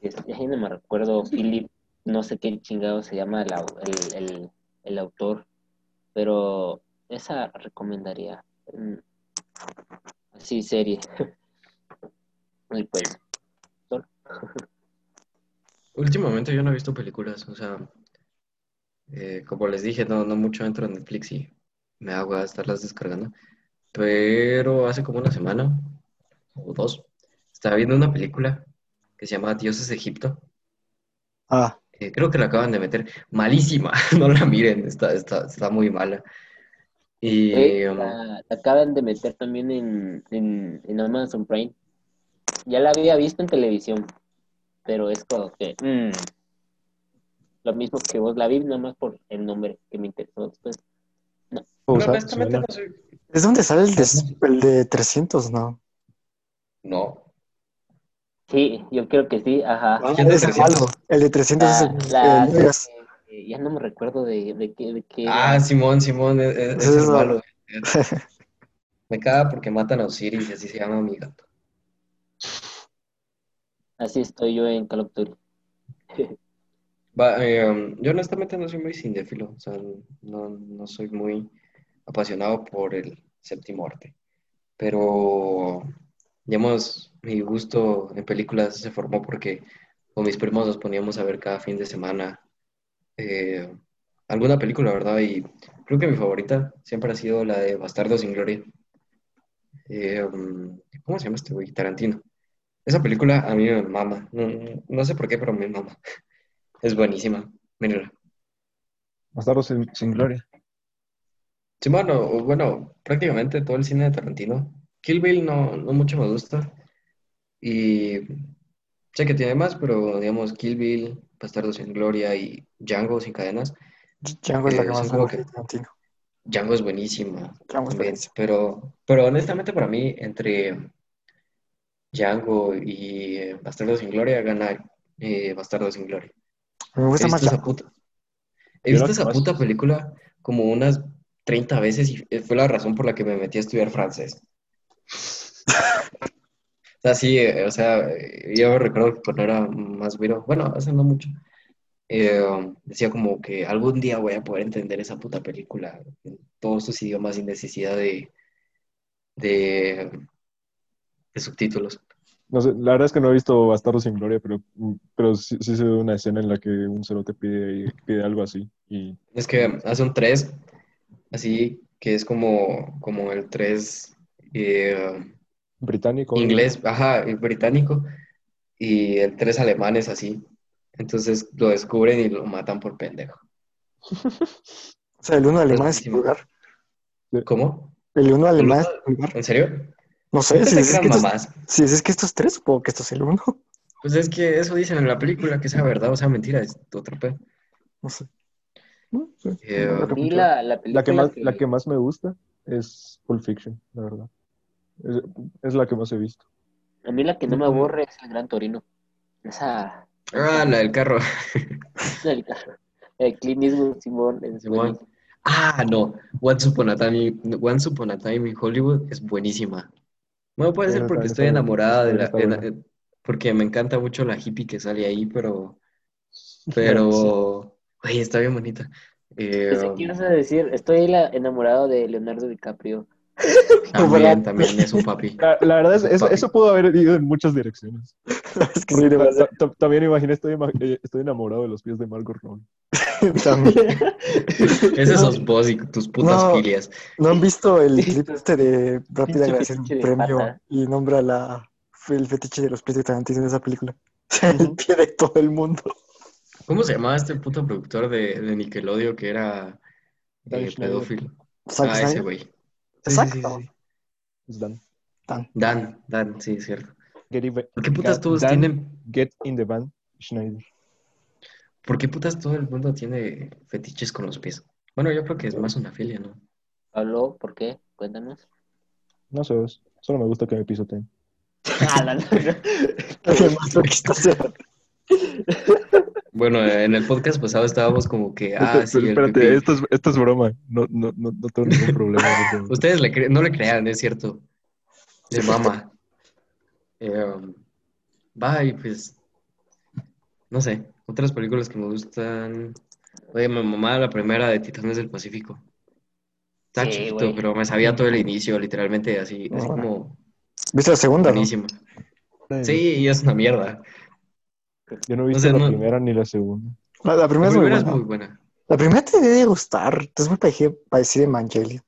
Es, ya no me recuerdo, Philip, no sé qué chingado se llama el, el, el, el autor, pero esa recomendaría. Mm, Así, serie. Y pues, Últimamente yo no he visto películas, o sea, eh, como les dije, no, no mucho entro en Netflix y me hago a estarlas descargando. Pero hace como una semana o dos, estaba viendo una película que se llama Dioses de Egipto. Ah, Eh, creo que la acaban de meter. Malísima, no la miren, está, está, está muy mala. Y eh, um, la, la acaban de meter también en, en, en Amazon Prime. Ya la había visto en televisión, pero es como que mm, lo mismo que vos la vi, nada más por el nombre que me interesó después. No soy. ¿es donde sale el de, el de 300, no? No. Sí, yo creo que sí, ajá. Ah, ¿Quién de es el 300? malo. El de 300 es La, el, la el Vegas. serie, ya no me recuerdo de, de qué, de qué Ah, era. Simón, Simón, es, es- es Es el eso. malo. Me caga porque matan a Osiris y así se llama mi gato. Así estoy yo en Call eh, um, yo honestamente no soy muy cinéfilo, o sea, no, no soy muy apasionado por el séptimo arte, pero digamos, mi gusto en películas se formó porque con mis primos nos poníamos a ver cada fin de semana eh, alguna película, ¿verdad? Y creo que mi favorita siempre ha sido la de Bastardo sin Gloria. Eh, um, ¿cómo se llama este güey? Tarantino. Esa película a mí me mama, no, no sé por qué, pero me mama. Es buenísima, mírenla. Bastardos sin, sin gloria. Sí, bueno, bueno, prácticamente todo el cine de Tarantino. Kill Bill no, no mucho me gusta. Y sé que tiene más, pero digamos Kill Bill, Bastardos sin Gloria y Django sin cadenas. Django es la Eh, que son más me gusta Tarantino. Django es buenísima Django es también, buenísimo. pero, pero honestamente para mí, entre Django y eh, Bastardos sin Gloria, gana eh, Bastardos sin Gloria. Me He gusta visto más esa Django. puta, he visto esa más- puta película como unas 30 veces y fue la razón por la que me metí a estudiar francés. O sea, sí, eh, o sea, eh, yo recuerdo que cuando era más güero, bueno, hace no mucho, eh, decía como que algún día voy a poder entender esa puta película en todos sus idiomas sin necesidad de, de, de subtítulos. No sé, la verdad es que no he visto Bastardos sin gloria, pero, pero sí, sí se ve una escena en la que un cerote pide, pide algo así. Y Es que hace un 3, así que es como, como el 3 eh, británico. ¿no? inglés, ajá, el británico, y el 3 alemán es así. Entonces lo descubren y lo matan por pendejo. O sea, el uno alemán es buenísimo. vulgar. ¿Cómo? El uno alemán uno- es vulgar. ¿En serio? No sé, si pensé que que, estos, si dices que estos tres, supongo que esto es el uno. Pues es que eso dicen en la película, que sea verdad o sea mentira, es otro pedo. No sé. No sé. Eh, No, A no, mí no, la, la La que, película más, que- la que más me gusta es Pulp Fiction, la verdad. Es, es la que más he visto. a mí la que no me aburre es el Gran Torino. Esa... Ah, la del carro. El, el Clint Eastwood, Simón, es Simón. Ah, no. Once Upon a Time, Once Upon a Time in Hollywood es buenísima. Bueno, puede ser porque estoy enamorada de la, porque me encanta mucho la hippie que sale ahí, pero, pero, güey, está bien bonita. Eh, ibas a decir, estoy la- enamorado de Leonardo DiCaprio, También, también es un papi. La, la verdad es eso, Papi. eso pudo haber ido en muchas direcciones. Es que sí, También imaginé, estoy, eh, estoy enamorado de los pies de Margot Robbie. También. Ese sos vos y tus putas No. filias. ¿No han visto el clip este de Rápida fetiche de premio pata. y nombra la, el fetiche de los pies de Tarantino en esa película? el pie de todo el mundo. ¿Cómo se llamaba este puto productor de, de Nickelodeon que era Dan eh, pedófilo? Zack Ah, ese güey. Sí, sí, sí, Exacto. sí. Es Dan. Tan. Dan, Dan, sí, es cierto. Get, even- ¿Por qué putas todos Dan tienen, Get in the Van Schneider. por qué putas todo el mundo tiene fetiches con los pies? Bueno, yo creo que es más una filia, ¿no? Pablo, ¿por qué? Cuéntanos. No sé, solo me gusta que me pisoteen. Ah, está haciendo. Bueno, en el podcast pasado estábamos como que, ah, sí, el Espérate, pipí. esto es, esto es broma. No, no, no, no tengo ningún problema. Ustedes le no le crean, es cierto. Se mama. Eh, um, va y pues, no sé, otras películas que me gustan. Oye, me mamaba la primera de Titanes del Pacífico. Está Sí, chiquito, pero me sabía todo el inicio, literalmente, así, así como ¿Viste la segunda? no? buenísimo. Sí, y es una mierda. Yo no he No visto sé, la no- primera ni la segunda. La, la La primera, es es muy muy buena. La primera te debe de gustar. Es muy parecido parecido a Evangelion.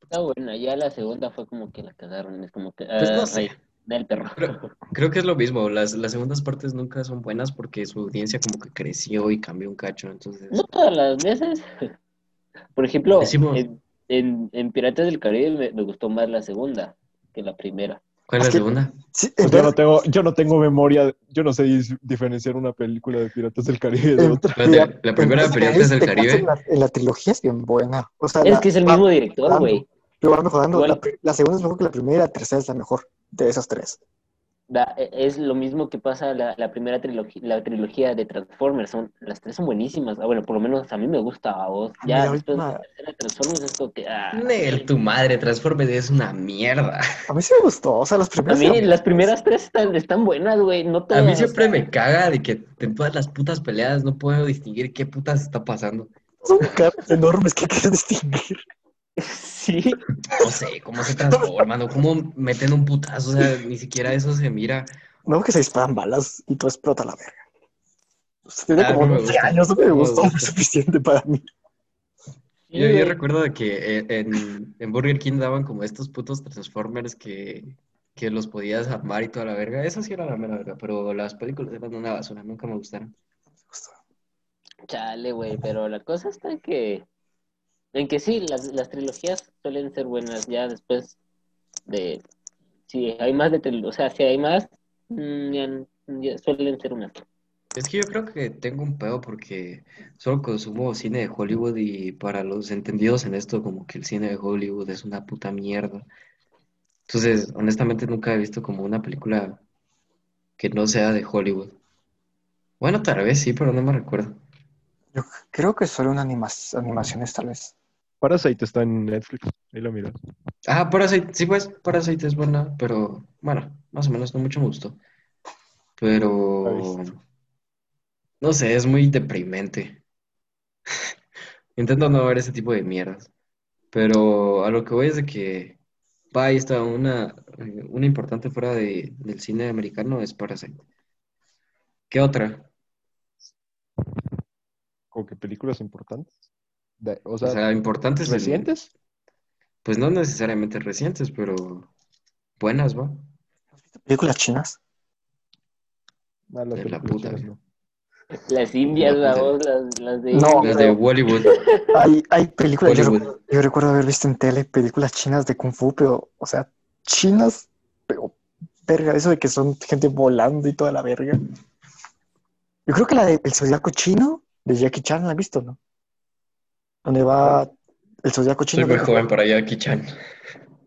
Está buena, ya la segunda fue como que la cagaron, es como que... Pues no ah, sé. ay, del perro. Creo, creo que es lo mismo, las, las segundas partes nunca son buenas porque su audiencia como que creció y cambió un cacho, entonces... No todas las veces. Por ejemplo, Decimos- en, en, en Piratas del Caribe me, me gustó más la segunda que la primera. ¿Cuál es la que- segunda? Sí, Pues yo, no tengo, yo no tengo memoria, yo no sé diferenciar una película de Piratas del Caribe de otra. La primera de Piratas del te caso Caribe. En la, en la trilogía es bien buena. O sea, Es la- que es el va mismo director, güey. pero va mejorando. La, la segunda es mejor que la primera, la tercera es la mejor de esas tres. Da- e- Es lo mismo que pasa la, la primera trilogía, la trilogía de Transformers. Son, las tres son buenísimas. Ah, bueno, por lo menos a mí me gusta a vos. A mí Ya la después de última- la tercera Transformers es como que... ah, tu madre, Transformers es una mierda. A mí sí me gustó. O sea, las A primeras. mí eran- las primeras tres están, están buenas, güey. No A mí siempre me caga de que en todas las putas peleas no puedo distinguir qué putas está pasando. Son caras enormes que quieres distinguir. Sí. No sé, cómo se transforman o cómo meten un putazo, o sea, ni siquiera eso se mira. No que se disparan balas y todo explota la verga. O sea, Tiene Ah, como no me 12 gusta. años, no me gustó, fue suficiente para mí. Yo, recuerdo de que eh, en, en Burger King daban como estos putos Transformers que, que los podías armar y toda la verga. Eso sí era la mera verga, pero las películas eran una basura, nunca me gustaron. Chale, güey, pero la cosa está en que, en que sí, las, las trilogías suelen ser buenas ya después de, si hay más de, tril- o sea, si hay más, mm, ya- ya suelen ser unas. Es que yo creo que tengo un pedo porque solo consumo cine de Hollywood y para los entendidos en esto, como que el cine de Hollywood es una puta mierda. Entonces, honestamente nunca he visto como una película que no sea de Hollywood. Bueno, tal vez sí, pero no me recuerdo. Yo creo que solo una animas- animaciones, tal vez. Parasite está en Netflix, ahí lo miras. Ah, Parasite, sí pues, Parasite es buena, pero bueno, más o menos no mucho me gustó. Pero no sé, es muy deprimente. Intento no ver ese tipo de mierdas. Pero a lo que voy es de que va, ahí está una, una importante fuera de, del cine americano es Parasite. ¿Qué otra? Como que películas importantes. De- o O sea, importantes en- recientes. Pues no necesariamente recientes, pero buenas, ¿va? ¿Has visto películas chinas? Ah, las De la puta, chinas no. Las indias, No, la pues, voz, las, las de... No, Las de Bollywood. Hay, hay películas, yo recuerdo, yo recuerdo haber visto en tele películas chinas de Kung Fu, pero, o sea, chinas, pero, verga, eso de que son gente volando y toda la verga. Yo creo que la de El Zodiaco Chino, de Jackie Chan, ¿la has visto, no? Donde va el Zodiaco Soy Chino. muy creo- joven para Jackie Chan.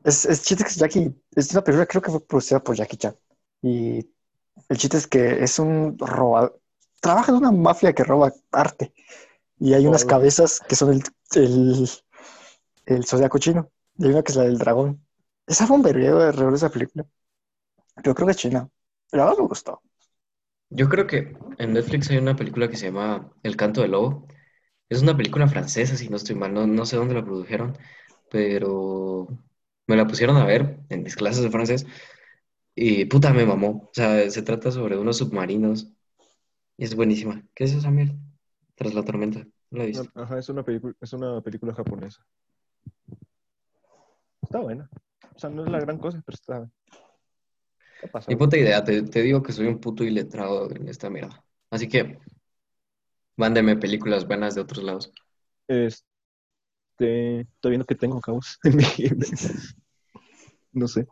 Es, es chiste que es Jackie, es una película creo que fue producida por Jackie Chan. Y el chiste es que es un roba, trabaja en una mafia que roba arte. Y hay unas cabezas que son el, el, el zodiaco chino. Y hay una que es la del dragón. Esa fue un verguero alrededor de esa película. Pero creo que es china. Pero ahora me gustó. Yo creo que en Netflix hay una película que se llama El canto del lobo. Es una película francesa, si no estoy mal, no, no sé dónde la produjeron, pero me la pusieron a ver en mis clases de francés y puta me mamó. O sea, se trata sobre unos submarinos y es buenísima. ¿Qué es esa mierda? Tras la tormenta. ¿No la he visto? Ajá, es una película, es una película japonesa. Está buena. O sea, no es la gran cosa, pero está. Ni pasable. puta idea, te, te digo que soy un puto iletrado en esta mierda. Así que, mándeme películas buenas de otros lados. Este, estoy viendo que tengo caos en mi. No sé.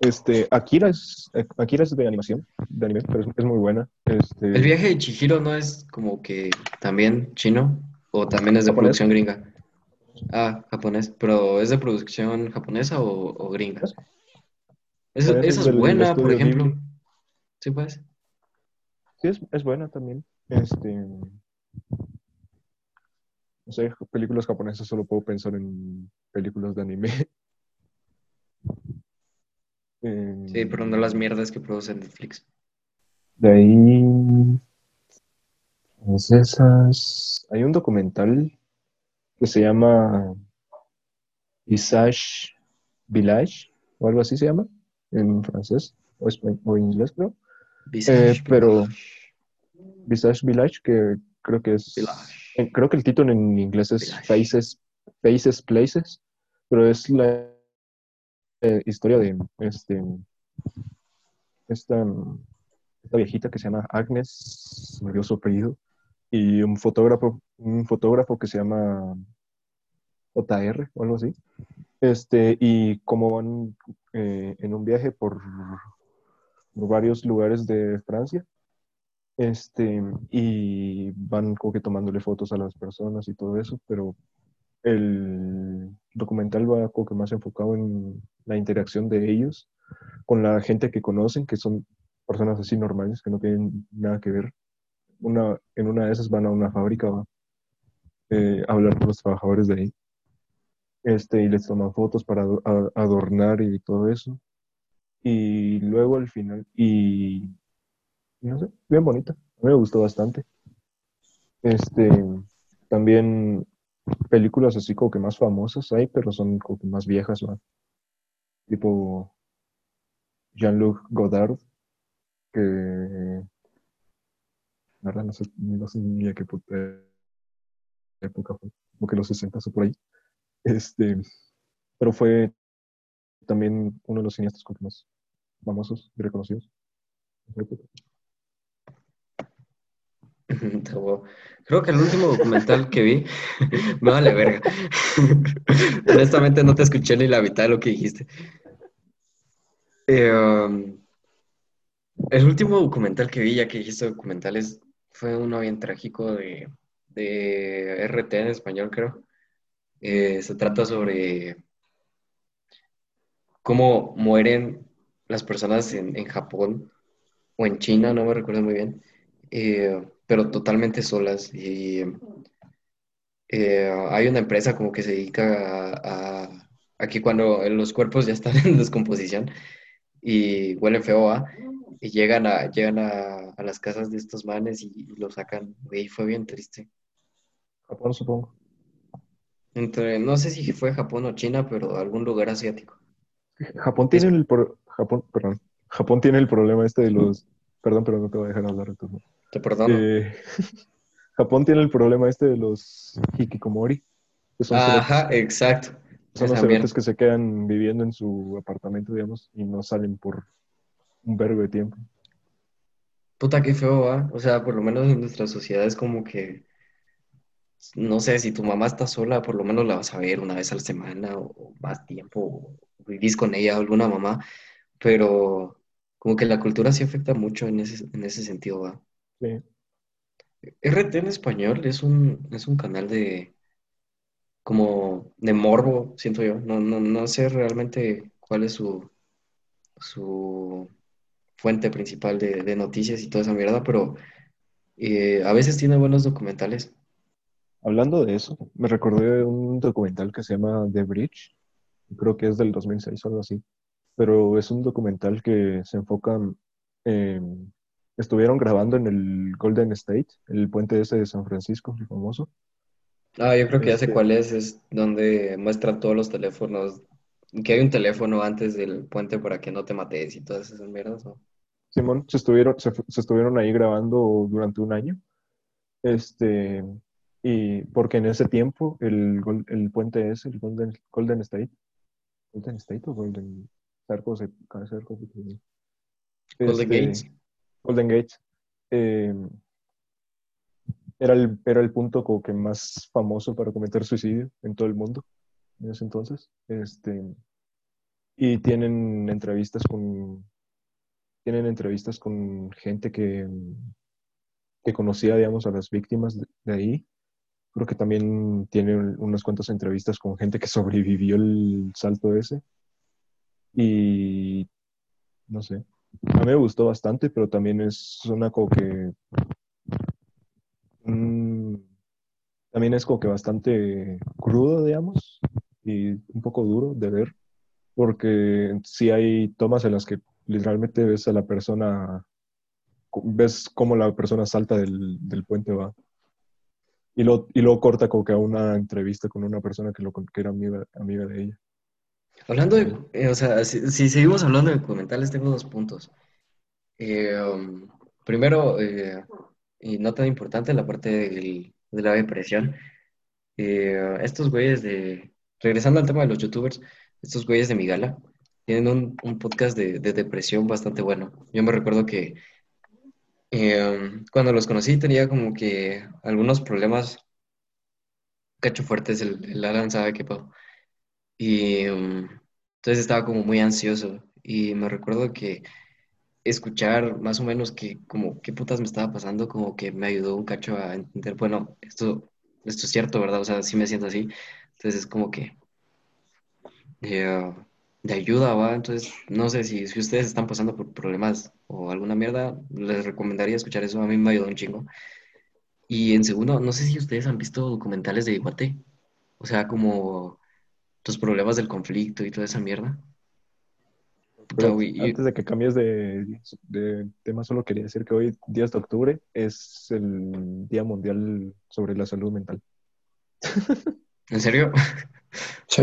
Este, Akira es, Akira es de animación, de anime, pero es, es muy buena. Este, ¿El viaje de Chihiro no es como que también chino? ¿O también es de Japonés. producción gringa? Ah, japonés. ¿Pero es de producción japonesa o, o gringa? Esa, es buena, por ejemplo. Ghibli. Sí, pues. Sí, es, es buena también. Este, no sé, películas japonesas solo puedo pensar en películas de anime. Eh, Sí, pero no las mierdas que produce Netflix. De ahí, es esas. Hay un documental que se llama Visage Village, o algo así se llama, en francés o, en inglés, creo. Visage, pero- Visage Village, que creo que es. Village. Creo que el título en inglés es Village. Faces, Faces Places, pero es la eh, historia de este, esta, esta viejita que se llama Agnes, me olvidó su apellido, y un fotógrafo, un fotógrafo que se llama JR o algo así. Este, y como van eh, en un viaje por, por varios lugares de Francia, este, y van como que tomándole fotos a las personas y todo eso, pero el documental va como que más enfocado en la interacción de ellos con la gente que conocen, que son personas así normales, que no tienen nada que ver. Una, en una de esas van a una fábrica ¿va? Eh, a hablar con los trabajadores de ahí. Este, y les toman fotos para adornar y todo eso. Y luego al final, y no sé, bien bonita. A mí me gustó bastante. Este, también películas así como que más famosas hay, pero son como que más viejas, ¿va? Tipo Jean-Luc Godard, que la verdad no sé, no sé ni a qué época fue, como que los 60 o por ahí. Este, pero fue también uno de los cineastas como que más famosos y reconocidos. en esa época. Te huevo. Creo que el último documental que vi, me vale verga. Honestamente no te escuché ni la mitad de lo que dijiste. Eh, um, el último documental que vi, ya que dijiste documentales, fue uno bien trágico de, de RT en español, creo. Eh, se trata sobre cómo mueren las personas en, en Japón o en China, no me recuerdo muy bien, eh, pero totalmente solas. Y eh, hay una empresa como que se dedica a, a, a que cuando los cuerpos ya están en descomposición y huelen feo, y llegan a, llegan a, a las casas de estos manes y, y lo sacan. Güey, fue bien triste. Japón, supongo. Entre, no sé si fue Japón o China, pero algún lugar asiático. Japón tiene el pro- Japón, perdón. Japón tiene el problema este de los perdón, pero no te voy a dejar hablar entonces. Te perdono. Eh, Japón tiene el problema este de los hikikomori, que son Ajá, exacto. Son los cerotes que se quedan viviendo en su apartamento, digamos, y no salen por un vergo de tiempo. Puta, qué feo, ¿va? O sea, por lo menos en nuestra sociedad es como que, no sé, si tu mamá está sola, por lo menos la vas a ver una vez a la semana o, o más tiempo, o vivís con ella o alguna mamá, pero como que la cultura sí afecta mucho en ese, en ese sentido, ¿va? Sí. RT en español es un, es un canal de, como, de morbo, siento yo. No, no, no sé realmente cuál es su, su fuente principal de, de noticias y toda esa mierda, pero eh, a veces tiene buenos documentales. Hablando de eso, me recordé de un documental que se llama The Bridge, creo que es del 2006 o algo así, pero es un documental que se enfoca, eh, estuvieron grabando en el Golden State, el puente ese de San Francisco, el famoso. Ah, yo creo que ya sé Este- cuál es, es donde muestran todos los teléfonos que hay un teléfono antes del puente para que no te mates y todas esas mierdas, ¿no? Simón, se estuvieron, se, se estuvieron ahí grabando durante un año. Este, y porque en ese tiempo el, el puente es el Golden, Golden State. ¿Golden State o Golden cerco se- Golden Este, Gates. Golden Gates. eh, era, el, el punto como que más famoso para cometer suicidio en todo el mundo en ese entonces. Este, y tienen entrevistas con tienen entrevistas con gente que, que conocía, digamos, a las víctimas de, de ahí. Creo que también tienen unas cuantas entrevistas con gente que sobrevivió el salto ese. Y no sé, a mí me gustó bastante, pero también es una como que... mm, también es como que bastante crudo, digamos, y un poco duro de ver, porque sí hay tomas en las que literalmente ves a la persona, ves cómo la persona salta del, del puente va. Y, lo, y luego corta como que a una entrevista con una persona que, lo, que era amiga, amiga de ella. Hablando de, eh, o sea, si, seguimos hablando de documentales, tengo dos puntos. Eh, um, primero, eh, y no tan importante, la parte del- de la depresión. Estos güeyes de, regresando al tema de los youtubers, estos güeyes de Migala tienen un, un podcast de, de depresión bastante bueno. Yo me recuerdo que eh, cuando los conocí tenía como que algunos problemas cacho fuertes, el, el Alan sabe qué pasó. Y um, entonces estaba como muy ansioso y me recuerdo que escuchar más o menos que como qué putas me estaba pasando, como que me ayudó un cacho a entender, bueno, esto, esto es cierto, ¿verdad? O sea, sí me siento así. Entonces es como que eh, de ayuda, ¿va? Entonces, no sé si, si ustedes están pasando por problemas o alguna mierda, les recomendaría escuchar eso. A mí me ayudó un chingo. Y en segundo, no sé si ustedes han visto documentales de Iguate. O sea, como los problemas del conflicto y toda esa mierda. Pero antes de que cambies de, de tema, solo quería decir que hoy, 10 de octubre, es el Día Mundial sobre la Salud Mental. ¿En serio? Sí.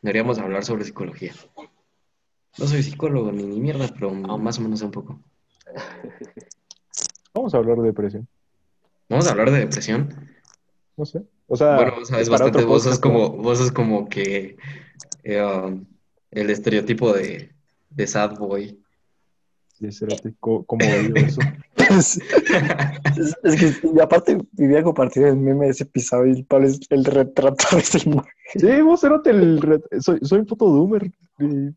Deberíamos hablar sobre psicología. No soy psicólogo ni, ni mierda, pero más o menos un poco. Vamos a hablar de depresión. Vamos a hablar de depresión. No sé. O sea, Bueno, sabes es para bastante, vos sos como, vos sos como que eh, um, el estereotipo de, de sad boy. Sí, espérate, co- ¿cómo odio eso? Es, es- es que y aparte vivía compartido el meme de ese episodio y es el retrato de esa imagen. Sí, vos cerote, el re- soy, soy un puto doomer. y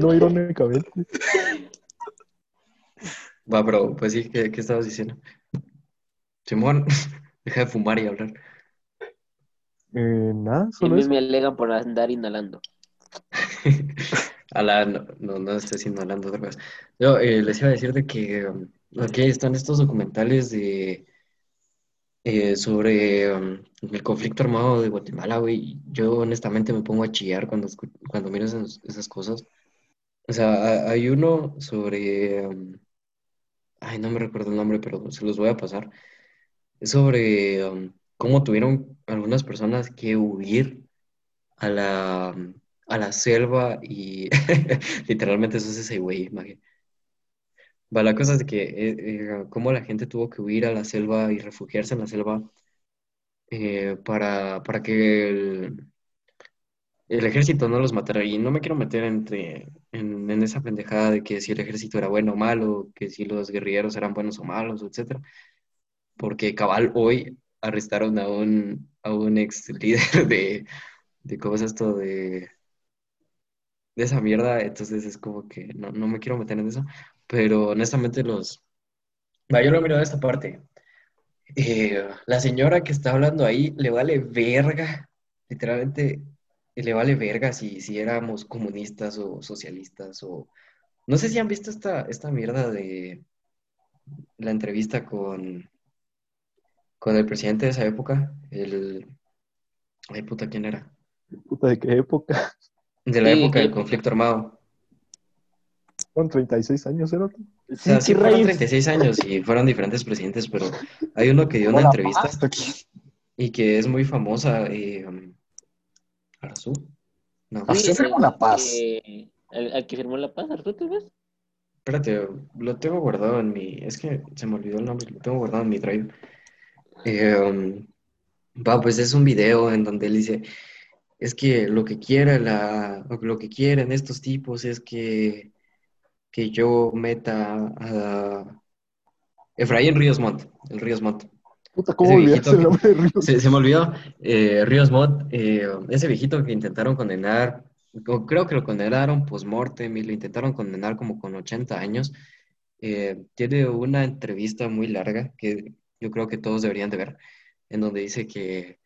no irónicamente. Va, pero pues sí, ¿qué, qué estabas diciendo? Simón, deja de fumar y hablar. Eh, nada, Y a solo mí eso. me alegan por andar inhalando. A la, no, no, no estoy inhalando drogas. Yo eh, les iba a decir de que um, aquí están estos documentales de eh, sobre um, el conflicto armado de Guatemala, güey. Yo honestamente me pongo a chillar cuando, cuando miro esas, esas cosas. O sea, ha- hay uno sobre, um, ay, no me recuerdo el nombre, pero se los voy a pasar. Es sobre um, cómo tuvieron algunas personas que huir a la, a la selva y literalmente eso es ese güey, maje. Va, la cosa es de que eh, eh, cómo la gente tuvo que huir a la selva y refugiarse en la selva eh, para, para que el, el ejército no los matara. Y no me quiero meter entre, en, en esa pendejada de que si el ejército era bueno o malo, que si los guerrilleros eran buenos o malos, etcétera. Porque cabal hoy arrestaron a un, a un ex líder de, de cómo es esto de, de esa mierda, entonces es como que no, no me quiero meter en eso, pero honestamente los... Va, yo lo miro de esta parte. Eh, la señora que está hablando ahí le vale verga, literalmente le vale verga si, si éramos comunistas o socialistas o... No sé si han visto esta, esta mierda de la entrevista con, con el presidente de esa época, el... Ay, puta, ¿quién era? Puta, ¿de qué época? De la Sí, época del conflicto armado. Con 36 años, cerote. O sea, sí qué fueron rayos. 36 años y fueron diferentes presidentes, pero hay uno que dio una Hola, entrevista aquí. y que es muy famosa, eh, um. No. Ah, sí, firmó la paz. que- ¿El, el que firmó la paz, Arturo, tal vez? Espérate, lo tengo guardado en mi. Es que se me olvidó el nombre, lo tengo guardado en mi drive. Eh, um, va, pues es un video en donde él dice: Es que lo que quiera la, lo que quieren estos tipos es que, que yo meta a Efraín Ríos Montt, el Ríos Montt. Puta, ¿cómo Ese olvidaste viejito el nombre de Ríos? Se, se me olvidó, eh, Ríos Montt, eh, ese viejito que intentaron condenar, creo que lo condenaron post-mortem y lo intentaron condenar como con 80 años. Eh, tiene una entrevista muy larga que yo creo que todos deberían de ver, en donde dice que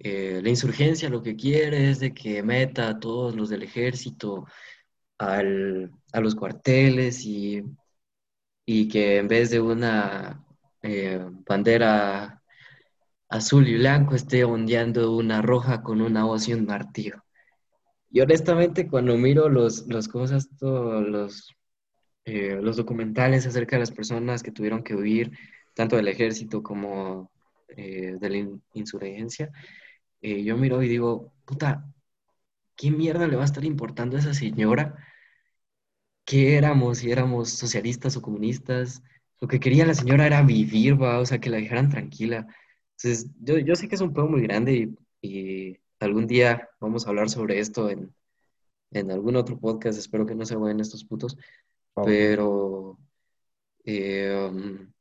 eh, la insurgencia lo que quiere es de que meta a todos los del ejército al- a los cuarteles y, y que en vez de una eh, bandera azul y blanco esté ondeando una roja con una hoz y un martillo. Y honestamente, cuando miro los, los cosas, todos los, eh, los documentales acerca de las personas que tuvieron que huir, tanto del ejército como eh, de la in- insurgencia, eh, yo miro y digo, puta, ¿qué mierda le va a estar importando a esa señora? ¿Qué éramos? Si éramos socialistas o comunistas. Lo que quería la señora era vivir, va, o sea, que la dejaran tranquila. Entonces, yo, yo sé que es un pedo muy grande y, y algún día vamos a hablar sobre esto en, en algún otro podcast. Espero que no se vayan estos putos. Oh, Pero, eh, um,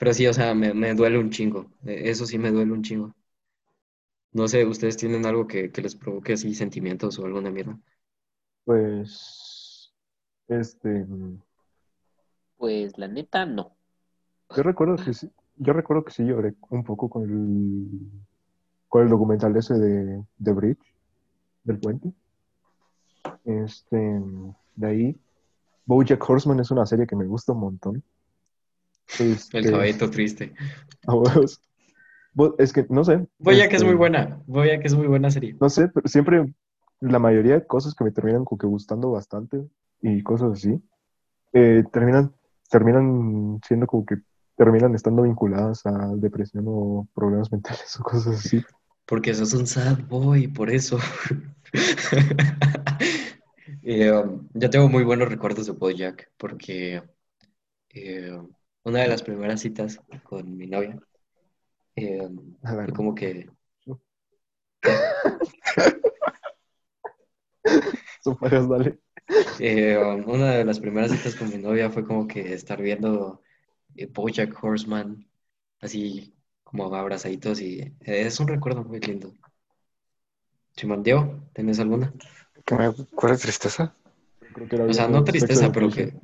pero sí, o sea, me, me duele un chingo. Eh, Eso sí me duele un chingo. No sé, ¿ustedes tienen algo que, que les provoque así sentimientos o alguna mierda? Pues, este, mm, Pues la neta, no. yo recuerdo que sí, yo recuerdo que sí lloré un poco con el, con el documental ese de, de Bridge, del puente. Este, de ahí, BoJack Horseman es una serie que me gusta un montón. El Este, caballito triste. a huevos. Bo- Es que, no sé. Voy a que es este, muy buena. Voy a que es muy buena serie. No sé, pero siempre la mayoría de cosas que me terminan como que gustando bastante y cosas así, eh, terminan, terminan siendo como que terminan estando vinculadas a depresión o problemas mentales o cosas así. Porque sos un sad boy, por eso. Eh, um, yo tengo muy buenos recuerdos de BoJack porque eh, una de las primeras citas con mi novia eh, A ver, fue como que dale. eh, um, una de las primeras citas con mi novia fue como que estar viendo eh, BoJack Horseman así como abrazaditos y eh, es un recuerdo muy lindo. Simón, Diego, ¿tienes alguna? Que me acuerdo de tristeza. Creo que era O sea, no tristeza, pero que,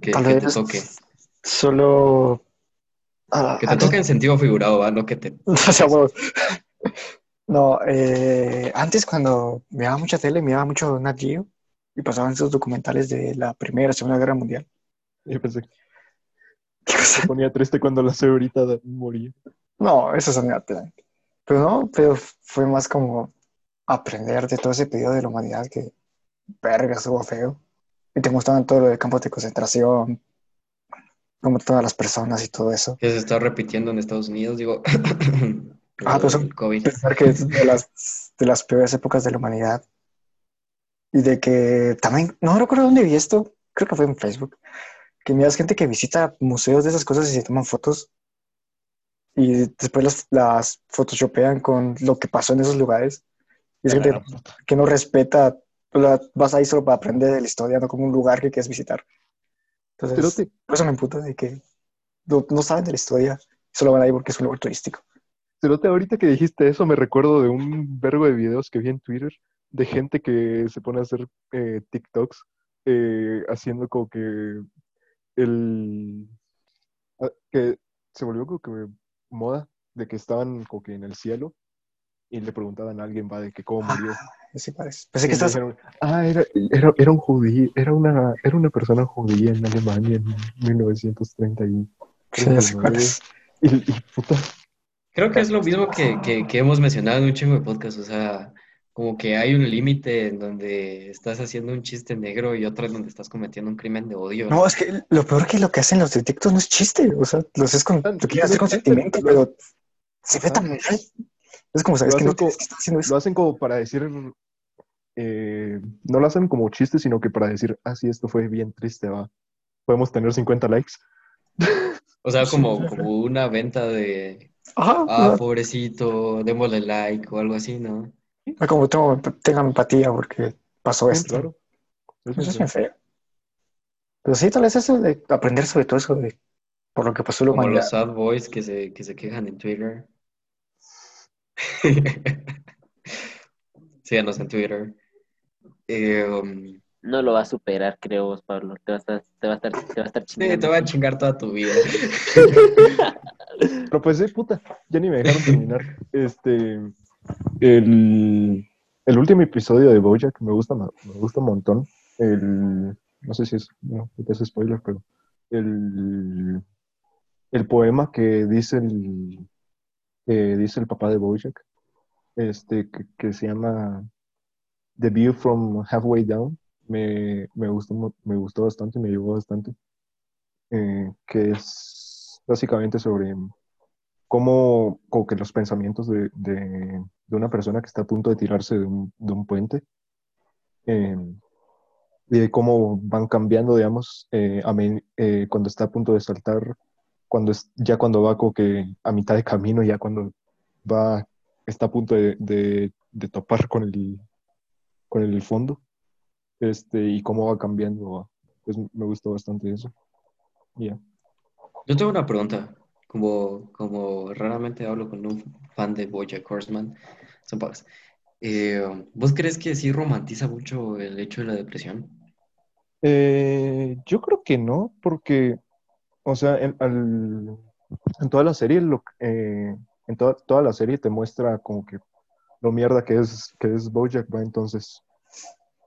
que, Tal que te vez toque. Solo. ah, Que te antes- toque en sentido figurado, ¿va? No que te... O sea, huevos. No, eh, antes cuando miraba mucha tele, miraba mucho Nat Geo y pasaban esos documentales de la Primera, Segunda Guerra Mundial. Yo pensé que ¿Qué cosa? se ponía triste cuando la señorita moría. No, eso es plan. Pero no, pero fue más como aprender de todo ese periodo de la humanidad que, verga, estuvo feo. Y te mostraban todo lo de campos de concentración, como todas las personas y todo eso. que se está repitiendo en Estados Unidos, digo, Ah, pues COVID. Pensar que es de las, de las peores épocas de la humanidad. Y de que también, no recuerdo dónde vi esto, creo que fue en Facebook, que miras gente que visita museos de esas cosas y se toman fotos y después las, las photoshopean con lo que pasó en esos lugares. Y es gente que no respeta, sea, vas ahí solo para aprender de la historia, no como un lugar que quieres visitar. Entonces, Pero te- por eso me emputa de que no, no saben de la historia, solo van ahí porque es un lugar turístico. Cerote, ahorita que dijiste eso, me recuerdo de un vergo de videos que vi en Twitter de gente que se pone a hacer eh, TikToks eh, haciendo como que el ah, que se volvió como que moda de que estaban como que en el cielo y le preguntaban a alguien va de que cómo murió. Así parece. Pensé que estás dijeron, ah, era, era, era un judío, era una, era una persona judía en Alemania en 1930 y, Sí, ya sé cuál es. y, y puta, Creo que es lo mismo que, que, que hemos mencionado en un chingo de podcast, o sea, como que hay un límite en donde estás haciendo un chiste negro y otro en donde estás cometiendo un crimen de odio. No, es que lo peor que lo que hacen los de TikTok no es chiste. O sea, lo haces con, Ah, lo quieres hacer con es sentimiento, pero se ve Ah. tan mal. Es como, ¿sabes Lo que no hacen como- tienes que estar haciendo eso? lo hacen como para decir eh, no lo hacen como chiste, sino que para decir, ah, sí, esto fue bien triste, va. Podemos tener 50 likes. O sea, como, como una venta de, Ajá, ah, pobrecito, démosle like o algo así, ¿no? no como tengo, tengan empatía porque pasó Sí, esto. claro. Eso es sí. bien feo. Pero sí, tal vez eso de aprender sobre todo eso de por lo que pasó la Como los sad boys que se, que se quejan en Twitter. Síganos en Twitter. Eh, um, No lo va a superar, creo vos, Pablo. Te va a estar, te va a estar, te va a estar sí, chingando. te va a chingar toda tu vida. Pero pues, sí, puta, ya ni me dejaron terminar. Este, el, el último episodio de Bojack me gusta, me gusta un montón. El, no sé si es, no, es spoiler, pero el, el poema que dice el, que dice el papá de Bojack, este, que, que se llama The View from Halfway Down, me, me gustó, me gustó bastante, me llevó bastante, eh, que es básicamente sobre cómo como que los pensamientos de, de- de una persona que está a punto de tirarse de un, de un puente eh, de cómo van cambiando, digamos, eh, a eh, cuando está a punto de saltar, cuando es, ya cuando va como que a mitad de camino, ya cuando va, está a punto de- de topar con el, con el fondo, este, y cómo va cambiando, pues me gustó bastante eso. Y Ya. Yo tengo una pregunta. Como, como raramente hablo con un fan de Bojack Horseman, son pocas. Eh, ¿vos crees que sí romantiza mucho el hecho de la depresión? Eh, yo creo que no, porque, o sea, en, al- en toda la serie, lo, eh, en toda, toda la serie te muestra como que lo mierda que es, que es Bojack, ¿va? Entonces,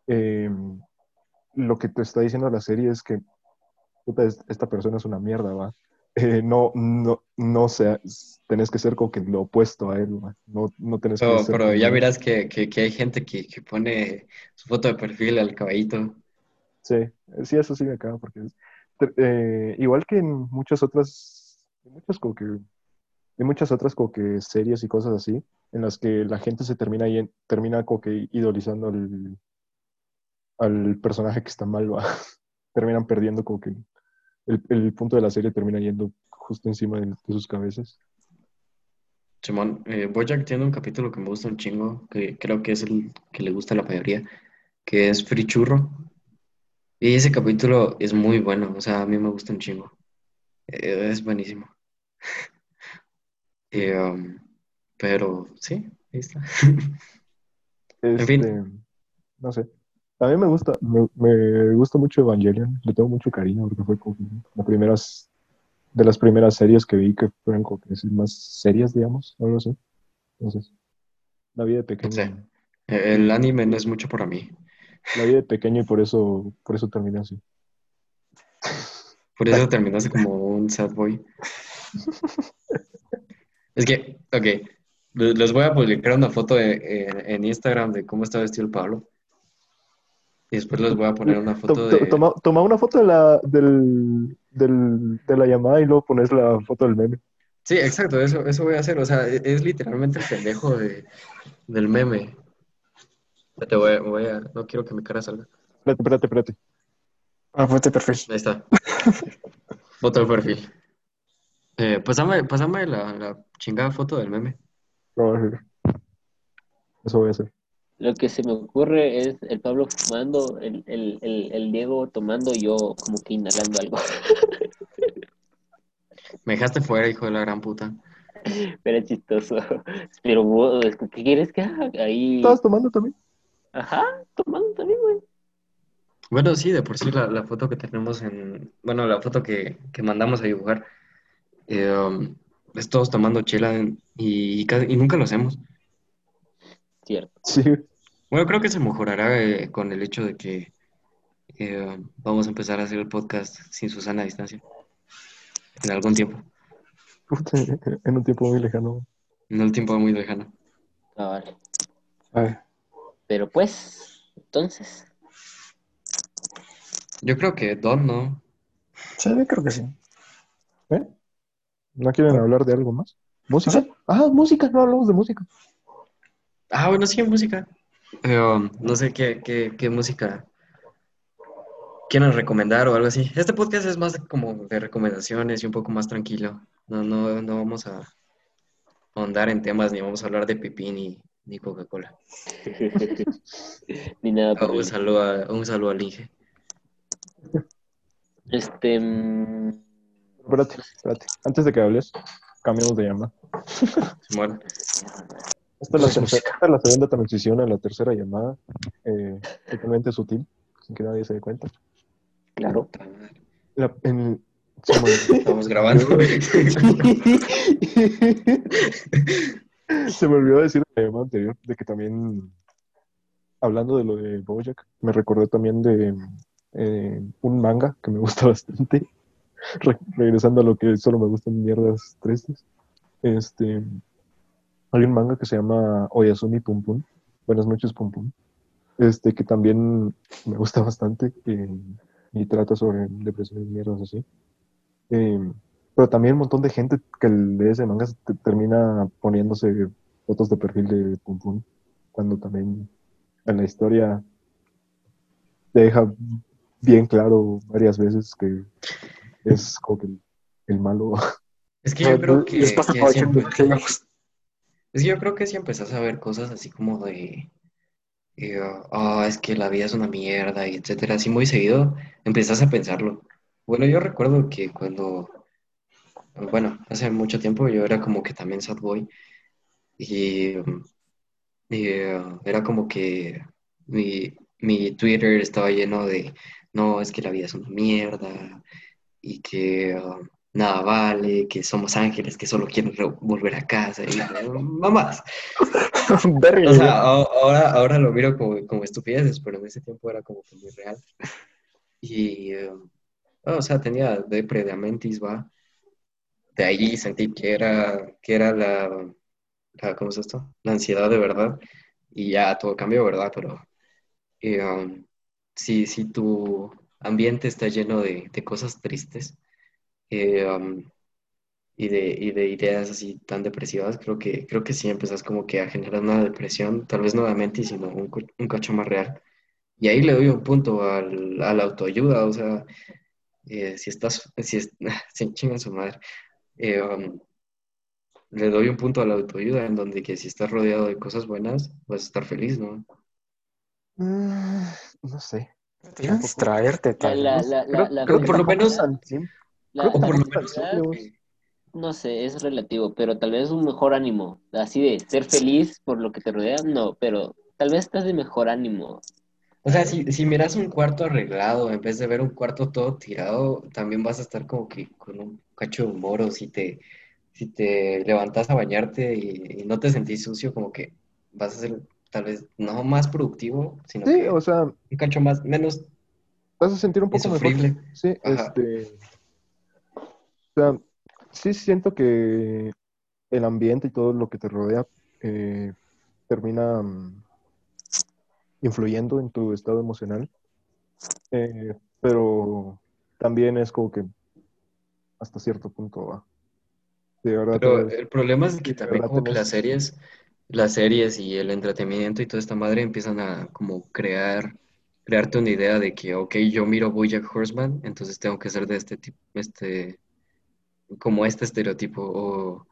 eh, lo que te está diciendo la serie es que puta, es- esta persona es una mierda, ¿va? Eh, no, no, no sea, tenés que ser como que lo opuesto a él, ¿va? No, no tenés que ser pero ya verás que, que, que hay gente que, que pone su foto de perfil al caballito. Sí, sí, eso sí me acaba porque es- eh, igual que en muchas otras, en muchas como que, en muchas otras como que series y cosas así, en las que la gente se termina yen- termina como que idolizando al, al personaje que está mal, va. Terminan perdiendo como que el, el punto de la serie termina yendo justo encima de, de sus cabezas. Simón, eh, Bojack tiene un capítulo que me gusta un chingo, que creo que es el que le gusta a la mayoría, que es Free Churro. Y ese capítulo es muy bueno, o sea, a mí me gusta un chingo. Eh, es buenísimo. Eh, um, pero sí, ahí está. En fin. Este, no sé. A mí me gusta, me, me gusta mucho Evangelion, le tengo mucho cariño porque fue como las primeras, de las primeras series que vi que fueron como que más serias, digamos, algo así. Entonces, la vida de pequeño, El anime no es mucho para mí. la vida de pequeño y por eso, por eso terminé así. Por eso terminaste como un sad boy. Es que, ok, le- les voy a publicar una foto de- en, en Instagram de cómo está vestido el Pablo. Y después les voy a poner una To- foto to- de... Toma, toma una foto de la, del, del- de la llamada y luego pones la foto del meme. Sí, exacto, eso, eso voy a hacer. O sea, e- es, literalmente el pendejo de, del meme. Te voy, a- voy a... No quiero que mi cara salga. Espérate, espérate, espérate. Ah, ponte perfil. Ahí está. Foto de perfil. Eh, pásame, pásame la, la chingada foto del meme. Hacer. Eso voy a hacer. Lo que se me ocurre es el Pablo fumando, el, el, el, el Diego tomando y yo como que inhalando algo. Me dejaste fuera, hijo de la gran puta. Pero es chistoso. Pero vos, ¿qué quieres que haga? Ahí. ¿Estabas tomando también? Ajá, tomando también, güey. Bueno, sí, de por sí la, la foto que tenemos en... Bueno, la foto que, que mandamos a dibujar. Eh, um, es todos tomando chela y, y nunca lo hacemos. Cierto. Sí. Bueno, creo que se mejorará eh, con el hecho de que eh, vamos a empezar a hacer el podcast sin Susana a distancia. En algún tiempo. En un tiempo muy lejano. En un tiempo muy lejano. Ah, vale. Ay, Pero pues, entonces, Yo creo que Don, ¿no? Sí, yo creo que sí. ¿eh? ¿No quieren hablar de algo más? ¿Música? Ah, música, no hablamos de música. Ah, bueno, sí, música. Pero no sé qué, qué, qué música quieren recomendar o algo así. Este podcast es más como de recomendaciones y un poco más tranquilo. No, no, no vamos a ahondar en temas ni vamos a hablar de pipí ni, ni Coca-Cola. Ni nada Ah, un el- saludo, a- un saludo al Inge. Este. mm, Espérate, espérate. Antes de que hables, cambiamos de llamada. Simón. Esta es la, Pues tercera- esta es la segunda transición a la tercera llamada. Eh, totalmente sutil, sin que nadie se dé cuenta. Claro. La- en- se me olvidó- Estamos grabando. Se me olvidó decir en la llamada anterior de que también, hablando de lo de Bojack, me recordé también de eh, un manga que me gusta bastante. Re- regresando a lo que solo me gustan mierdas tristes. Este, hay un manga que se llama Oyasumi Pum Pum. Buenas noches Pum Pum. Este, que también me gusta bastante y trata sobre depresión y mierdas así. Eh, pero también un montón de gente que lee ese manga te- termina poniéndose fotos de perfil de Pum Pum, cuando también en la historia deja bien claro varias veces que es como que el, el malo. Es que yo creo que, Les pasa siempre- es que yo creo que si empezás a ver cosas así como de, ah, es que la vida es una mierda y etcétera, así muy seguido, empezás a pensarlo. Bueno, yo recuerdo que cuando, bueno, hace mucho tiempo yo era como que también sad boy y, y, eh, era como que mi, mi Twitter estaba lleno de, no, es que la vida es una mierda y que uh, nada vale, que somos ángeles que solo quieren re- volver a casa y mamás. O sea, ahora, ahora lo miro como, como estupideces, pero en ese tiempo era como que muy real. Y, eh, o sea, tenía depre de Amentis, va. De ahí sentí que era, que era la, la, ¿cómo es esto? La ansiedad de verdad. Y ya todo cambió, ¿verdad? Pero eh, um, si, si tu ambiente está lleno de, de cosas tristes eh, y, de, y de ideas así tan depresivas, creo que, creo que sí empezás como que a generar una depresión, tal vez no de mente, sino un, un cacho más real. Y ahí le doy un punto al, a la autoayuda, o sea, eh, si estás, si es, se chinga su madre, eh, le doy un punto a la autoayuda en donde que si estás rodeado de cosas buenas, vas a estar feliz, ¿no? Mm, no sé. Tienes que distraerte, tal la, vez. la, Creo, la, la creo que por lo menos- creo por lo No sé, es relativo, pero tal vez un mejor ánimo, así de ser feliz por lo que te rodea, no, pero tal vez estás de mejor ánimo. O sea, si, si miras un cuarto arreglado en vez de ver un cuarto todo tirado, también vas a estar como que con un cacho de humor o si te, si te levantas a bañarte y, y no te sentís sucio, como que vas a ser tal vez no más productivo, sino Sí, que o sea, un cacho más, menos vas a sentir un poco mejor. Sí, Ajá. este. O sea, sí siento que el ambiente y todo lo que te rodea eh, termina mm, influyendo en tu estado emocional. Eh, pero también es como que hasta cierto punto va. De verdad, Pero el problema es que también como que las series, las series y el entretenimiento y toda esta madre empiezan a como crear, crearte una idea de que, ok, yo miro BoJack Horseman, entonces tengo que ser de este tipo, este, como este estereotipo, o,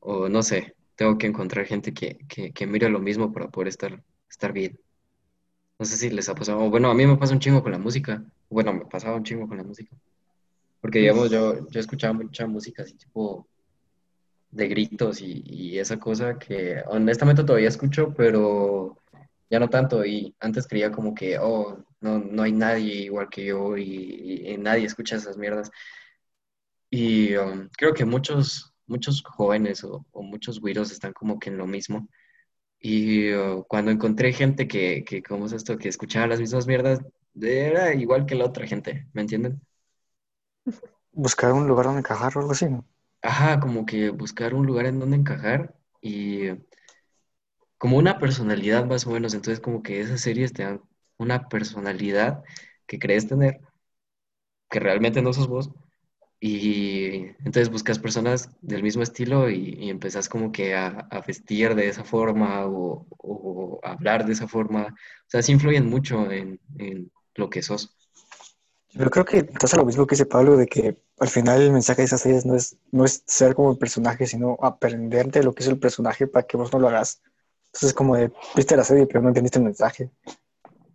o no sé, tengo que encontrar gente que, que, que mire lo mismo para poder estar, estar bien. No sé si les ha pasado, o bueno, a mí me pasa un chingo con la música, bueno, me pasaba un chingo con la música, porque digamos, yo, yo escuchaba mucha música así tipo de gritos y, esa cosa que honestamente todavía escucho, pero ya no tanto. Y antes creía como que, oh, no, no hay nadie igual que yo y, nadie escucha esas mierdas. Y um, creo que muchos, muchos jóvenes o, o muchos güiros están como que en lo mismo. Y uh, cuando encontré gente que, que, ¿cómo es esto? Que escuchaba las mismas mierdas, era igual que la otra gente, ¿me entienden? Buscar un lugar donde encajar o algo así, ¿no? Ajá, como que buscar un lugar en donde encajar y como una personalidad más o menos. Entonces, como que esas series te dan una personalidad que crees tener, que realmente no sos vos, Y entonces buscas personas del mismo estilo y, y empezás como que a, vestir de esa forma o, o hablar de esa forma. O sea, sí influyen mucho en, en lo que sos. Yo creo que pasa lo mismo que dice Pablo, de que al final el mensaje de esas series no es, no es ser como el personaje, sino aprender de lo que es el personaje para que vos no lo hagas. Entonces es como de, viste la serie, pero no entendiste el mensaje.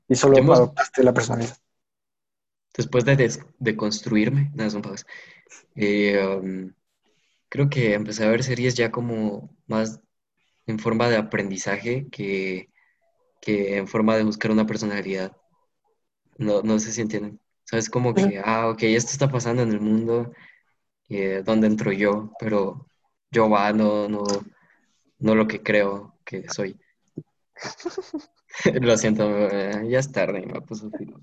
Y solo Hemos- adoptaste la personalidad. Después de, des- de construirme, nada, son pagas. Eh, um, creo que empecé a ver series ya como más en forma de aprendizaje que, que en forma de buscar una personalidad. No, no sé si entienden. Sabes como que, ah, ok, esto está pasando en el mundo, eh, ¿dónde entro yo? Pero yo va, no, no, no lo que creo que soy. Lo siento, eh, ya es tarde, me puso filo.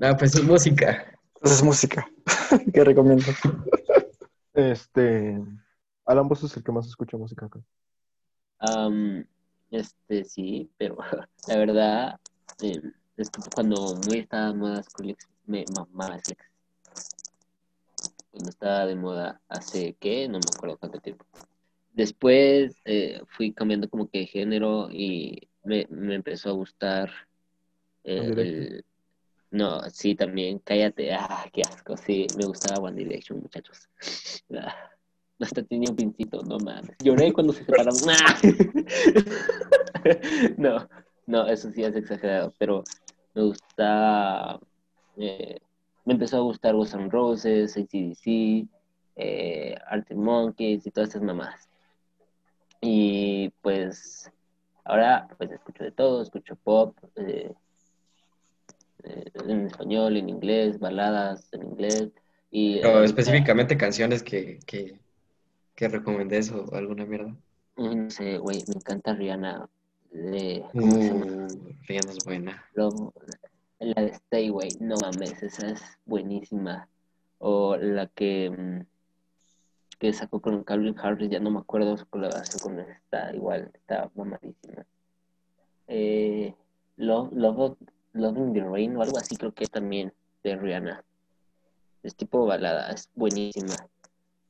Ah, pues es música. Entonces música, que recomiendo. Este, Alan, vos es el que más escucha música acá. Am, este, sí, pero la verdad, eh, es que cuando muy estaba moda Skrillex, me mamaba. Cuando estaba de moda hace, ¿qué? No me acuerdo cuánto tiempo. Después eh, fui cambiando como que de género y me, me empezó a gustar eh, el... No, sí, también, cállate, ah, qué asco, sí, me gustaba One Direction, muchachos. Ah, hasta tenía un pincito, no mames. Lloré cuando se separaron. ¡Ah! No, no, eso sí es exagerado, pero me gusta, eh, me empezó a gustar Guns N' Roses, ACDC, eh, Arctic Monkeys y todas esas mamás. Y pues ahora pues escucho de todo, escucho pop, eh, eh, en español, en inglés, baladas en inglés. Y Pero específicamente canciones que, que, que recomendés o alguna mierda. No sé, güey, me encanta Rihanna. De. Uh, Rihanna es buena. Lo- la de Stay, güey, no mames, esa es buenísima. O la que, mm, que sacó con Calvin Harris, ya no me acuerdo su colaboración con esta, igual, está mamadísima. Eh, Love, Love, Love in the Rain o algo así, creo que también de Rihanna. Es tipo balada, es buenísima.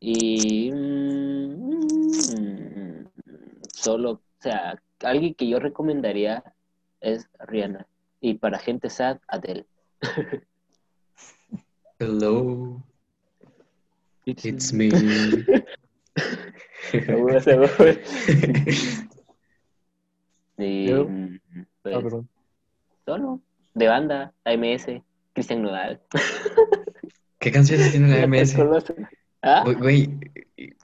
Y mm, solo, o sea, alguien que yo recomendaría es Rihanna. Y para gente sad, Adele. Hello, it's me. Seguro, seguro. Y mm, Ah, pues, perdón. solo, de banda, AMS, Cristian Nodal. ¿Qué canciones tiene la ¿La MS? conocen? ¿Ah? Güey,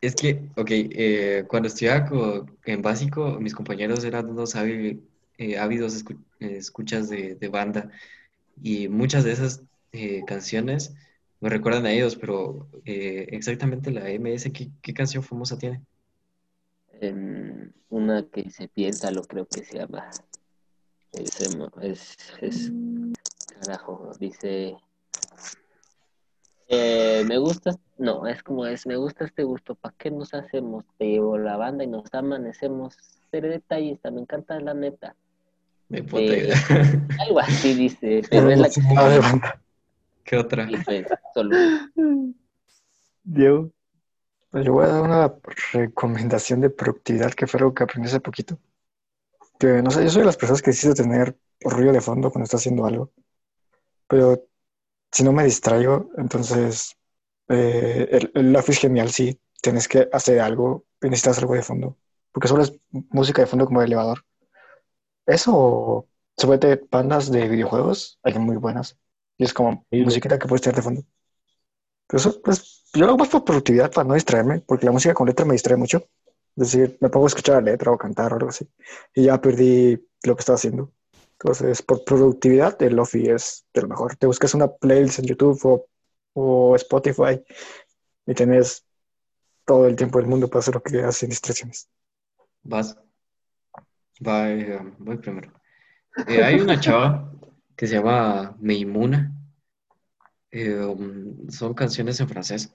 es que, ok, eh, cuando estudiaba en básico, mis compañeros eran unos ávi- eh, ávidos escu- escuchas de, banda y muchas de esas eh, canciones me recuerdan a ellos, pero eh, exactamente la MS, ¿qué, qué canción famosa tiene? Em, una que se piensa, lo creo que se llama. Es, em, es, carajo, dice. eh, me gusta, no, es como es, me gusta este gusto, ¿para qué nos hacemos? Te la banda y nos amanecemos. Ser detallista, me encanta la neta. Me Eh. Algo así dice, pero es la banda. ¿Qué otra? pues, solo. Diego. Pues yo voy a dar una recomendación de productividad que fue algo que aprendí hace poquito. Que no sé, yo soy de las personas que necesito tener ruido de fondo cuando está haciendo algo. Pero si no me distraigo, entonces eh, el, el is genial, sí, tienes que hacer algo y necesitas algo de fondo. Porque solo es música de fondo como de elevador. Eso, súbete bandas de videojuegos, hay muy buenas. Y es como Sí, musiquita que puedes tener de fondo. Pero eso, pues, yo lo hago más por productividad, para no distraerme, porque la música con letra me distrae mucho. Es decir, me pongo a escuchar la letra o cantar o algo así. Y ya perdí lo que estaba haciendo. Entonces, por productividad, el Lofi es de lo mejor. Te buscas una playlist en YouTube o, o Spotify y tenés todo el tiempo del mundo para hacer lo que haces sin distracciones. Vas. Va, eh, voy primero. Eh, hay una chava que se llama Meimuna. Eh, um, son canciones en francés,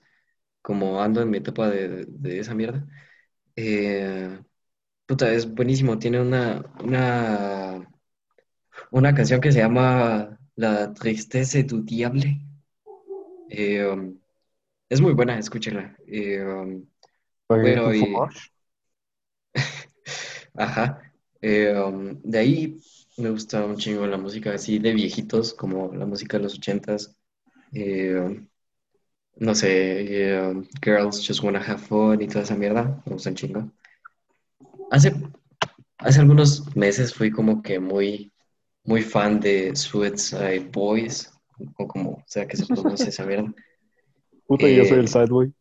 como ando en mi etapa de, de esa mierda. Puta, es buenísimo. Tiene una, una, una canción que se llama La tristesse du diable. Um, Es muy buena, escúchela. Eh, um, bueno, y... Ajá. Eh, um, de ahí me gusta un chingo la música así de viejitos, como la música de los ochentas. Eh, um, no sé, eh, um, Girls Just Wanna Have Fun y toda esa mierda. Me gusta un chingo. Hace, hace algunos meses fui como que muy, muy fan de Suicide Boys, o como sea que se pronuncia esa mierda. Puta, yo soy el Eh, Sideway.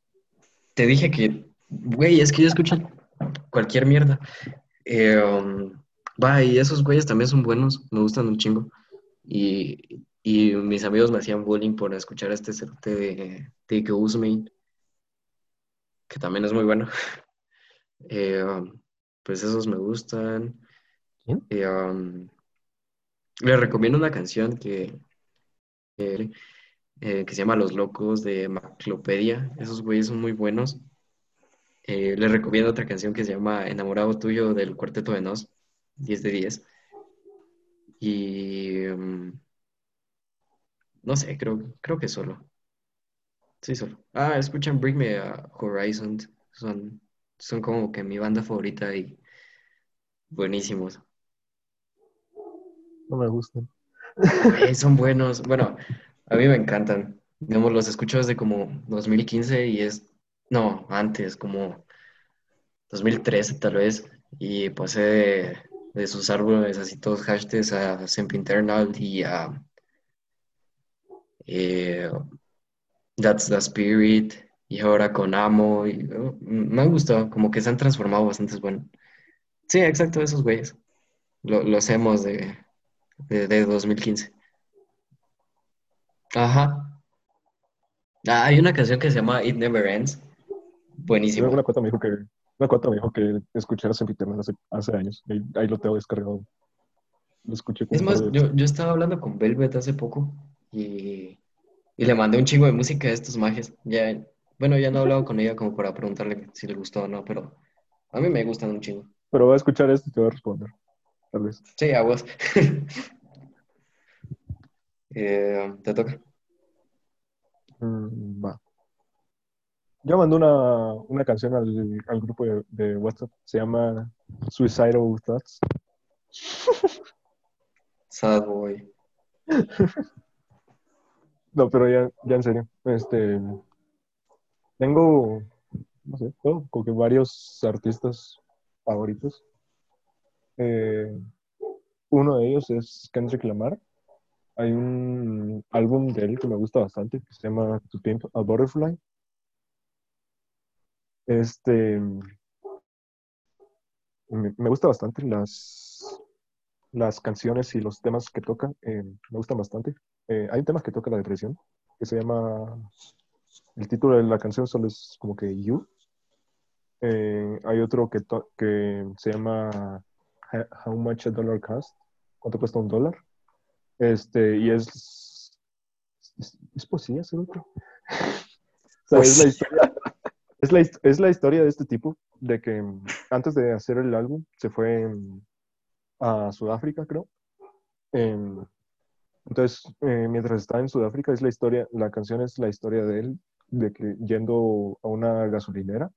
te dije que, güey, es que yo escucho cualquier mierda. Eh, um, va, y esos güeyes también son buenos, me gustan un chingo. Y, y mis amigos me hacían bullying por escuchar a este cerote de, de Ghostmane, que también es muy bueno. Eh, um, pues esos me gustan. Eh, um, les recomiendo una canción que, que, eh, que se llama Los Locos de Maclopedia. Esos güeyes son muy buenos. Eh, les recomiendo otra canción que se llama Enamorado Tuyo del Cuarteto de Nos, 10 de 10. Y mm, no sé, creo, creo que solo. Sí, solo. Ah, escuchan Bring Me a Horizon. Son, son como que mi banda favorita y buenísimos. No me gustan. Eh, son buenos. Bueno, a mí me encantan. Digamos, los escucho desde como 2015 y es, no, antes, como 2013 tal vez. Y pasé de, de sus árboles así todos hashtags a Sempiternal y a eh, That's the Spirit. Y ahora con Amo. Oh, me han gustado, como que se han transformado bastante bueno. Sí, exacto, esos güeyes. Lo- los hemos de, de, de 2015. Ajá. Ah, hay una canción que se llama It Never Ends. Buenísima. Una cuata me dijo que, una cuata me dijo que escuchara hace, hace años. Ahí, ahí lo tengo descargado. Lo escuché Es más, de yo, yo estaba hablando con Velvet hace poco y, y le mandé un chingo de música a estos majes. Ya, bueno, ya no he hablado con ella como para preguntarle si le gustó o no, pero a mí me gustan un chingo. Pero voy a escuchar esto y te voy a responder. Tal vez. Sí, a vos. Eh, te toca. Mm, va. Yo mandé una, una canción al, al grupo de, de WhatsApp. Se llama Suicidal Thoughts. Sad Boy. No, pero ya, ya en serio. Este, tengo, no sé, como que varios artistas favoritos. Eh, uno de ellos es Kendrick Lamar. Hay un álbum de él que me gusta bastante que se llama To Pimp a Butterfly. Este, me, me gusta bastante las, las canciones y los temas que toca. eh, me gustan bastante. Eh, hay un tema que toca la depresión que se llama. El título de la canción solo es como que You. Eh, hay otro que, to- que se llama How Much a Dollar Cost. ¿Cuánto cuesta un dólar? Este, y es. Es, es poesía, ese otro. O sea, es la historia. Es la, es la historia de este tipo, de que mm, antes de hacer el álbum se fue mm, a Sudáfrica, creo. Em, entonces, eh, mientras estaba en Sudáfrica, es la historia, la canción es la historia de él, de que yendo a una gasolinera,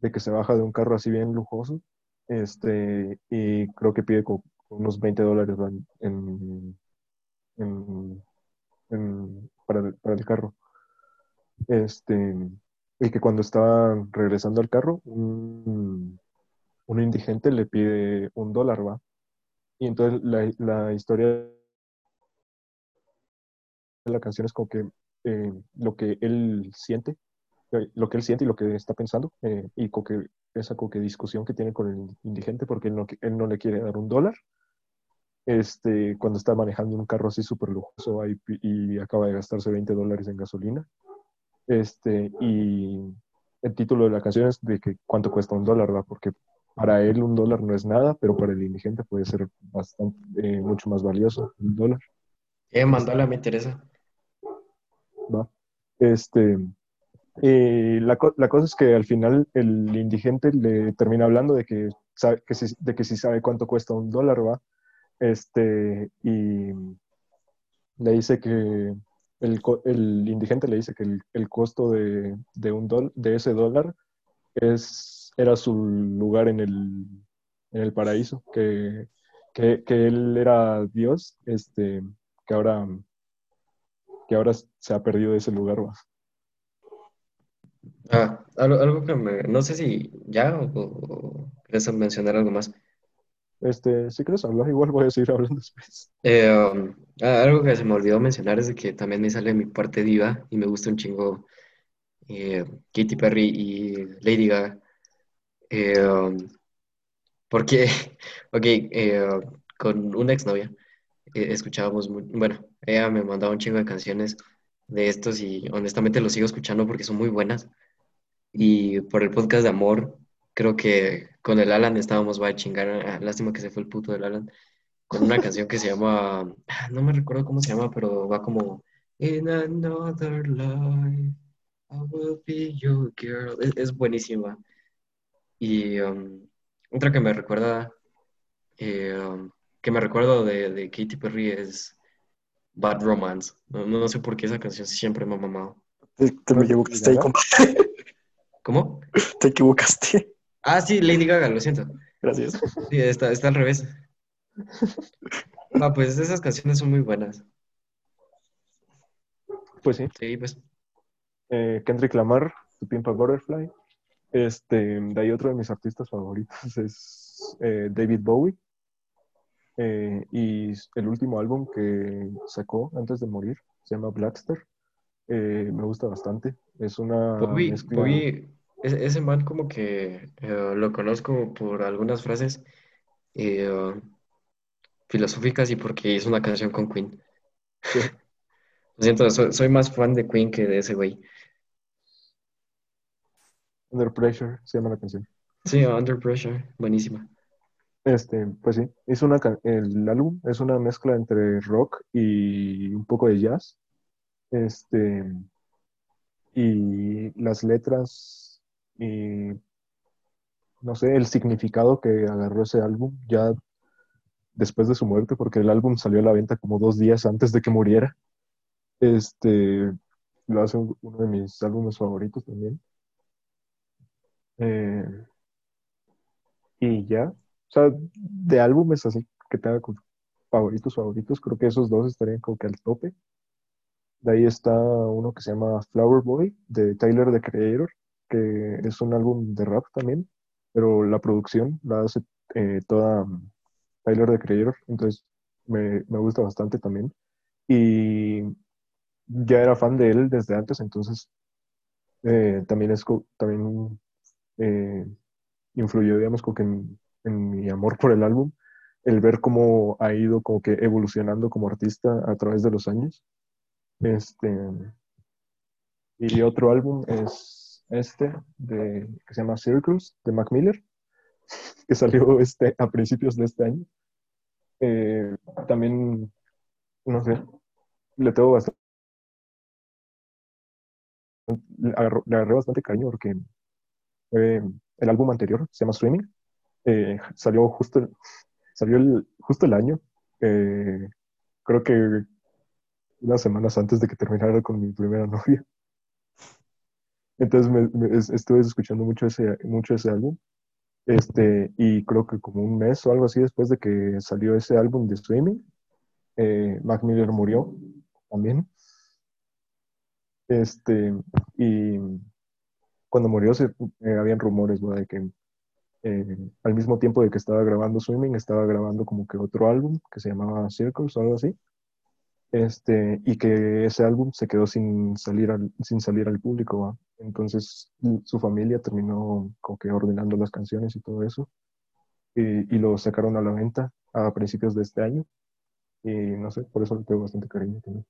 de que se baja de un carro así bien lujoso, este, y creo que pide unos 20 dólares en, en- en- para, el, para el carro. Este, y que cuando estaba regresando al carro, un, indigente le pide un dólar, ¿va? Y entonces la, la historia de la canción es como que eh, lo que él siente, eh, lo que él siente y lo que está pensando, eh, y como que esa como que discusión que tiene con el indigente porque él no, él no le quiere dar un dólar, este, cuando está manejando un carro así súper lujoso y acaba de gastarse 20 dólares en gasolina. Este, y el título de la canción es de que cuánto cuesta un dólar, ¿va? Porque para él un dólar no es nada, pero para el indigente puede ser bastante, eh, mucho más valioso un dólar. Eh, mandala, me interesa. ¿va? Este, y la, la cosa es que al final el indigente le termina hablando de que, sabe, que sí, de que sí sabe cuánto cuesta un dólar, ¿va? Este, y le dice que el, indigente le dice que el, costo de, de un dol- de ese dólar es, era su lugar en el, en el paraíso, que, que, él era Dios, este, que ahora, que ahora se ha perdido ese lugar. Ah, algo, algo que me, no sé si ya o, o mencionar algo más. Este, si quieres hablar, igual voy a seguir hablando después. Eh, um, ah, algo que se me olvidó mencionar es que también me sale mi parte diva y me gusta un chingo eh, Katy Perry y Lady Gaga. Eh, um, porque, ok, eh, con una exnovia eh, escuchábamos, mu- bueno, ella me mandaba un chingo de canciones de estos y honestamente los sigo escuchando porque son muy buenas. Y por el podcast de amor, creo que con el Alan estábamos, va a chingar, ah, lástima que se fue el puto del Alan, con una canción que se llama, ah, no me recuerdo cómo se llama, pero va como In another life, I will be your girl. Es, es buenísima. Y um, otra que me recuerda, eh, um, que me recuerdo de, de Katy Perry es Bad Romance. No, no sé por qué esa canción siempre me ha mamado. Te, te me equivocaste ahí. ¿Cómo? Te equivocaste. Ah, sí, Lady Gaga, lo siento. Gracias. Sí, está, está al revés. Ah, pues esas canciones son muy buenas. Pues sí, Sí, pues. eh, Kendrick Lamar, Tu Pimp a Butterfly. Este, de ahí otro de mis artistas favoritos es eh, David Bowie. Eh, y el último álbum que sacó antes de morir se llama Blackster. Me gusta bastante. Es una Bowie, mezcla. Bowie, ese, ese man como que eh, lo conozco por algunas frases eh, filosóficas y porque hizo una canción con Queen. Lo siento, soy, soy más fan de Queen que de ese güey. Under Pressure se llama la canción. Sí, Under Pressure, buenísima. Este, pues sí, es una, el álbum es una mezcla entre rock y un poco de jazz. Este, y las letras y no sé, el significado que agarró ese álbum ya después de su muerte, porque el álbum salió a la venta como dos días antes de que muriera. Este, lo hace uno de mis álbumes favoritos también. Eh, y ya, o sea, de álbumes así que tenga favoritos, favoritos, creo que esos dos estarían como que al tope. De ahí está uno que se llama Flower Boy de Tyler the Creator, que es un álbum de rap también, pero la producción la hace eh, toda mm, Tyler the Creator, entonces me, me gusta bastante también. Y ya era fan de él desde antes, entonces eh, también es también eh, influyó, digamos, como que en, en mi amor por el álbum, el ver cómo ha ido como que evolucionando como artista a través de los años. Este, y otro álbum es este, de, que se llama Circles, de Mac Miller, que salió este, a principios de este año. Eh, también, no sé, le tengo bastante, le agarró- agarré bastante cariño porque el álbum anterior, se llama Swimming, eh, salió justo salió el, justo el año, eh, creo que unas semanas antes de que terminara con mi primera novia. Entonces estuve escuchando mucho ese, mucho ese álbum. Este, y creo que como un mes o algo así después de que salió ese álbum de Swimming, eh, Mac Miller murió también. Este, y cuando murió se, eh, habían rumores, de que eh, al mismo tiempo de que estaba grabando Swimming, estaba grabando como que otro álbum que se llamaba Circles o algo así. Este, y que ese álbum se quedó sin salir al, sin salir al público. Entonces su familia terminó como que ordenando las canciones y todo eso. Y, y lo sacaron a la venta a principios de este año. Y no sé, por eso le tengo bastante cariño también.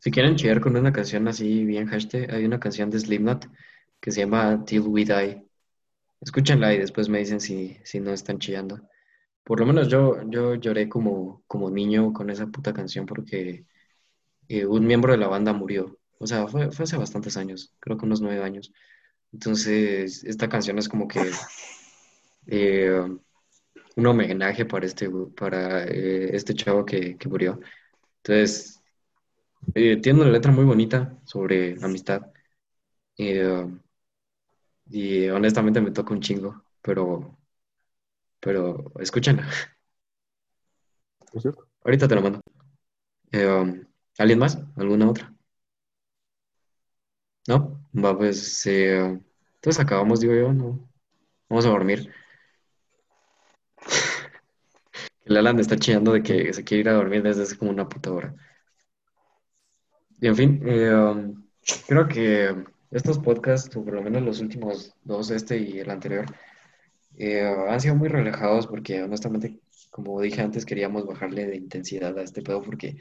Si quieren chillar con una canción así bien hashtag, hay una canción de Slipknot que se llama Till We Die. Escúchenla y después me dicen si, si no están chillando. Por lo menos yo, yo lloré como, como niño con esa puta canción porque eh, un miembro de la banda murió. O sea, fue, fue hace bastantes años, creo que unos nueve años. Entonces, esta canción es como que eh, un homenaje para este, para, eh, este chavo que, que murió. Entonces, Eh, tiene una letra muy bonita sobre amistad. Y honestamente me toca un chingo, pero, pero escúchenla. ¿No es cierto? Ahorita te la mando. Eh, um, ¿alguien más? ¿Alguna otra? ¿No? Va, pues, eh, entonces acabamos, digo yo, ¿no? Vamos a dormir. El Alan está chillando de que se quiere ir a dormir desde hace como una puta hora. Y en fin, eh, um, creo que estos podcasts, o por lo menos los últimos dos, este y el anterior, eh, han sido muy relajados porque honestamente, como dije antes, queríamos bajarle de intensidad a este pedo porque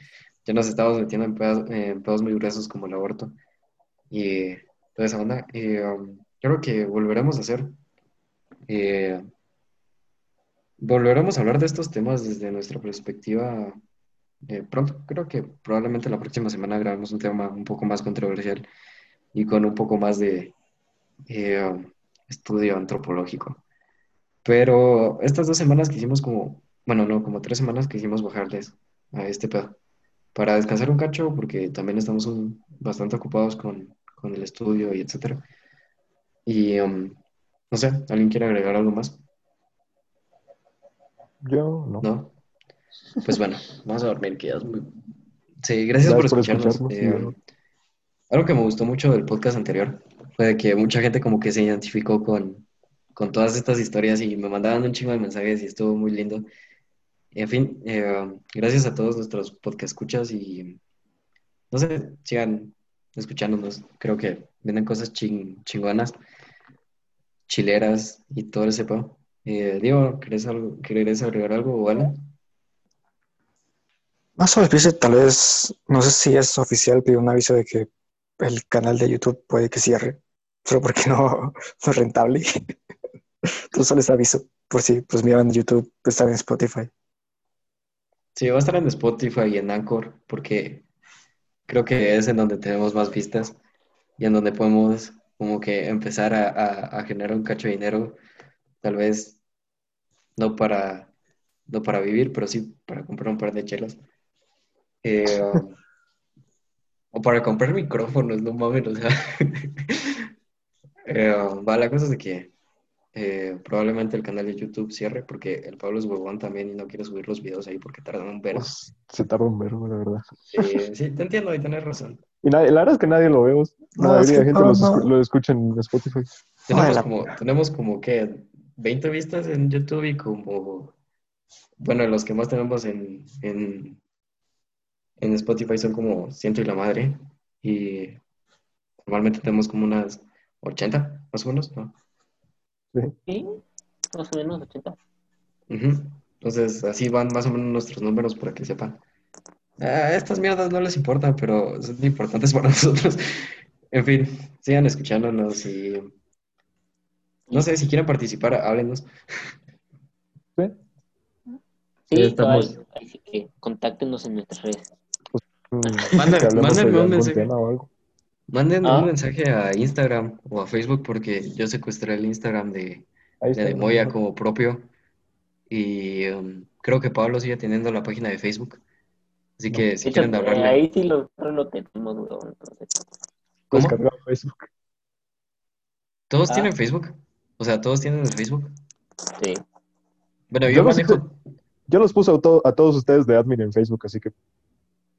ya nos estábamos metiendo en pedos, en pedos muy gruesos como el aborto y toda esa onda. Um, creo que volveremos a hacer, eh, volveremos a hablar de estos temas desde nuestra perspectiva eh, pronto. Creo que probablemente la próxima semana grabemos un tema un poco más controversial y con un poco más de estudio antropológico. Pero estas dos semanas quisimos como, bueno, no, como tres semanas quisimos bajarles a este pedo para descansar un cacho porque también estamos un- bastante ocupados con, con el estudio y etcétera. Y um, no sé, ¿alguien quiere agregar algo más? Yo no. ¿No? Pues bueno, vamos a dormir, que ya es muy... Sí, gracias por Gracias por escucharnos. escucharnos, Eh, algo que me gustó mucho del podcast anterior fue de que mucha gente como que se identificó con, con todas estas historias y me mandaban un chingo de mensajes y estuvo muy lindo. En fin, eh, gracias a todos nuestros podcast escuchas y no sé, sigan escuchándonos. Creo que vienen cosas ching- chingonas, chileras y todo ese pedo. Eh, Diego, ¿querés, algo, ¿querés agregar algo o algo? Más al aviso, tal vez, no sé si es oficial, pero un aviso de que el canal de YouTube puede que cierre, solo porque no es rentable. Entonces les aviso, por si pues miran YouTube, están en Spotify. Sí, va a estar en Spotify y en Anchor, porque creo que es en donde tenemos más vistas y en donde podemos como que empezar a, a- generar un cacho de dinero, tal vez no para, no para vivir, pero sí para comprar un par de chelas. Eh, o para comprar micrófonos, no mames, o sea. Eh, va, la cosa es de que eh, probablemente el canal de YouTube cierre porque el Pablo es huevón también y no quiere subir los videos ahí porque tardan un verbo. Pues, se tarda un verbo, la verdad. Eh, sí, te entiendo y tenés razón. Y nadie- la verdad es que nadie lo veo. La No, es mayoría de gente no, no. lo escucha en Spotify. Tenemos la- como, tenemos como que 20 vistas en YouTube y como, bueno, los que más tenemos en, en, en Spotify son como ciento y la madre. Y normalmente tenemos como unas 80, más o menos, ¿no? Sí, más o menos 80. Ujú. Entonces, así van más o menos nuestros números para que sepan. Ah, estas mierdas no les importan, pero son importantes para nosotros. En fin, sigan escuchándonos y no sé si quieren participar, háblenos. ¿Sí? Sí, Estamos- cabal, así que contáctenos en nuestras redes. Mm, mándenme de un mensaje. Manden Ah. un mensaje a Instagram o a Facebook porque yo secuestré el Instagram de, de. Demoya como propio y um, creo que Pablo sigue teniendo la página de Facebook. Así No. que si hecho, quieren hablarle. ahí sí lo, lo tenemos, weón, entonces. Facebook. ¿Todos Ah. tienen Facebook? O sea, ¿todos tienen el Facebook? Sí. Bueno, Yo yo manejo. Yo los puse a, to- a todos ustedes de admin en Facebook, así que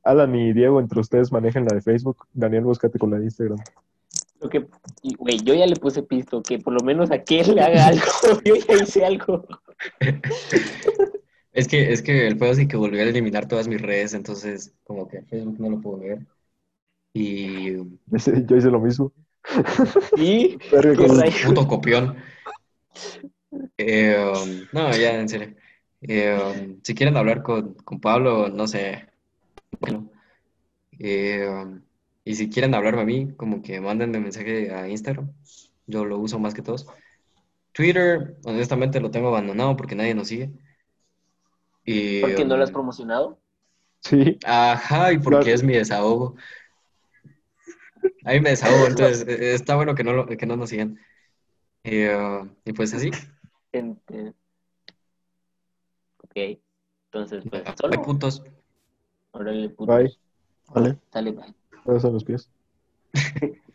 Alan y Diego, entre ustedes manejen la de Facebook. Daniel, búscate con la de Instagram. Lo que, y, güey, yo ya le puse pisto, que por lo menos a que él le haga algo. Yo ya hice algo. Es que, es que el pedo sí que volví a eliminar todas mis redes, entonces como que Facebook no lo puedo ver. Y Yo hice, lo mismo. Con- rayos. puto copión. Eh, um, no, ya, en serio. Eh, um, si quieren hablar con, con Pablo, no sé. Bueno. Eh, um, y si quieren hablarme a mí, como que mándenme mensaje a Instagram. Yo lo uso más que todos. Twitter, honestamente, lo tengo abandonado porque nadie nos sigue. Y, ¿Por qué no lo has um, promocionado? Sí, Ajá, y porque Claro. es mi desahogo. Ahí me desahogo, entonces eh, está bueno que no, lo- que no nos sigan. Y, uh, y pues así. Ok. Entonces, pues, Hay solo. puntos. Órale, putos. bye. Vale. Sale, bye. A los pies.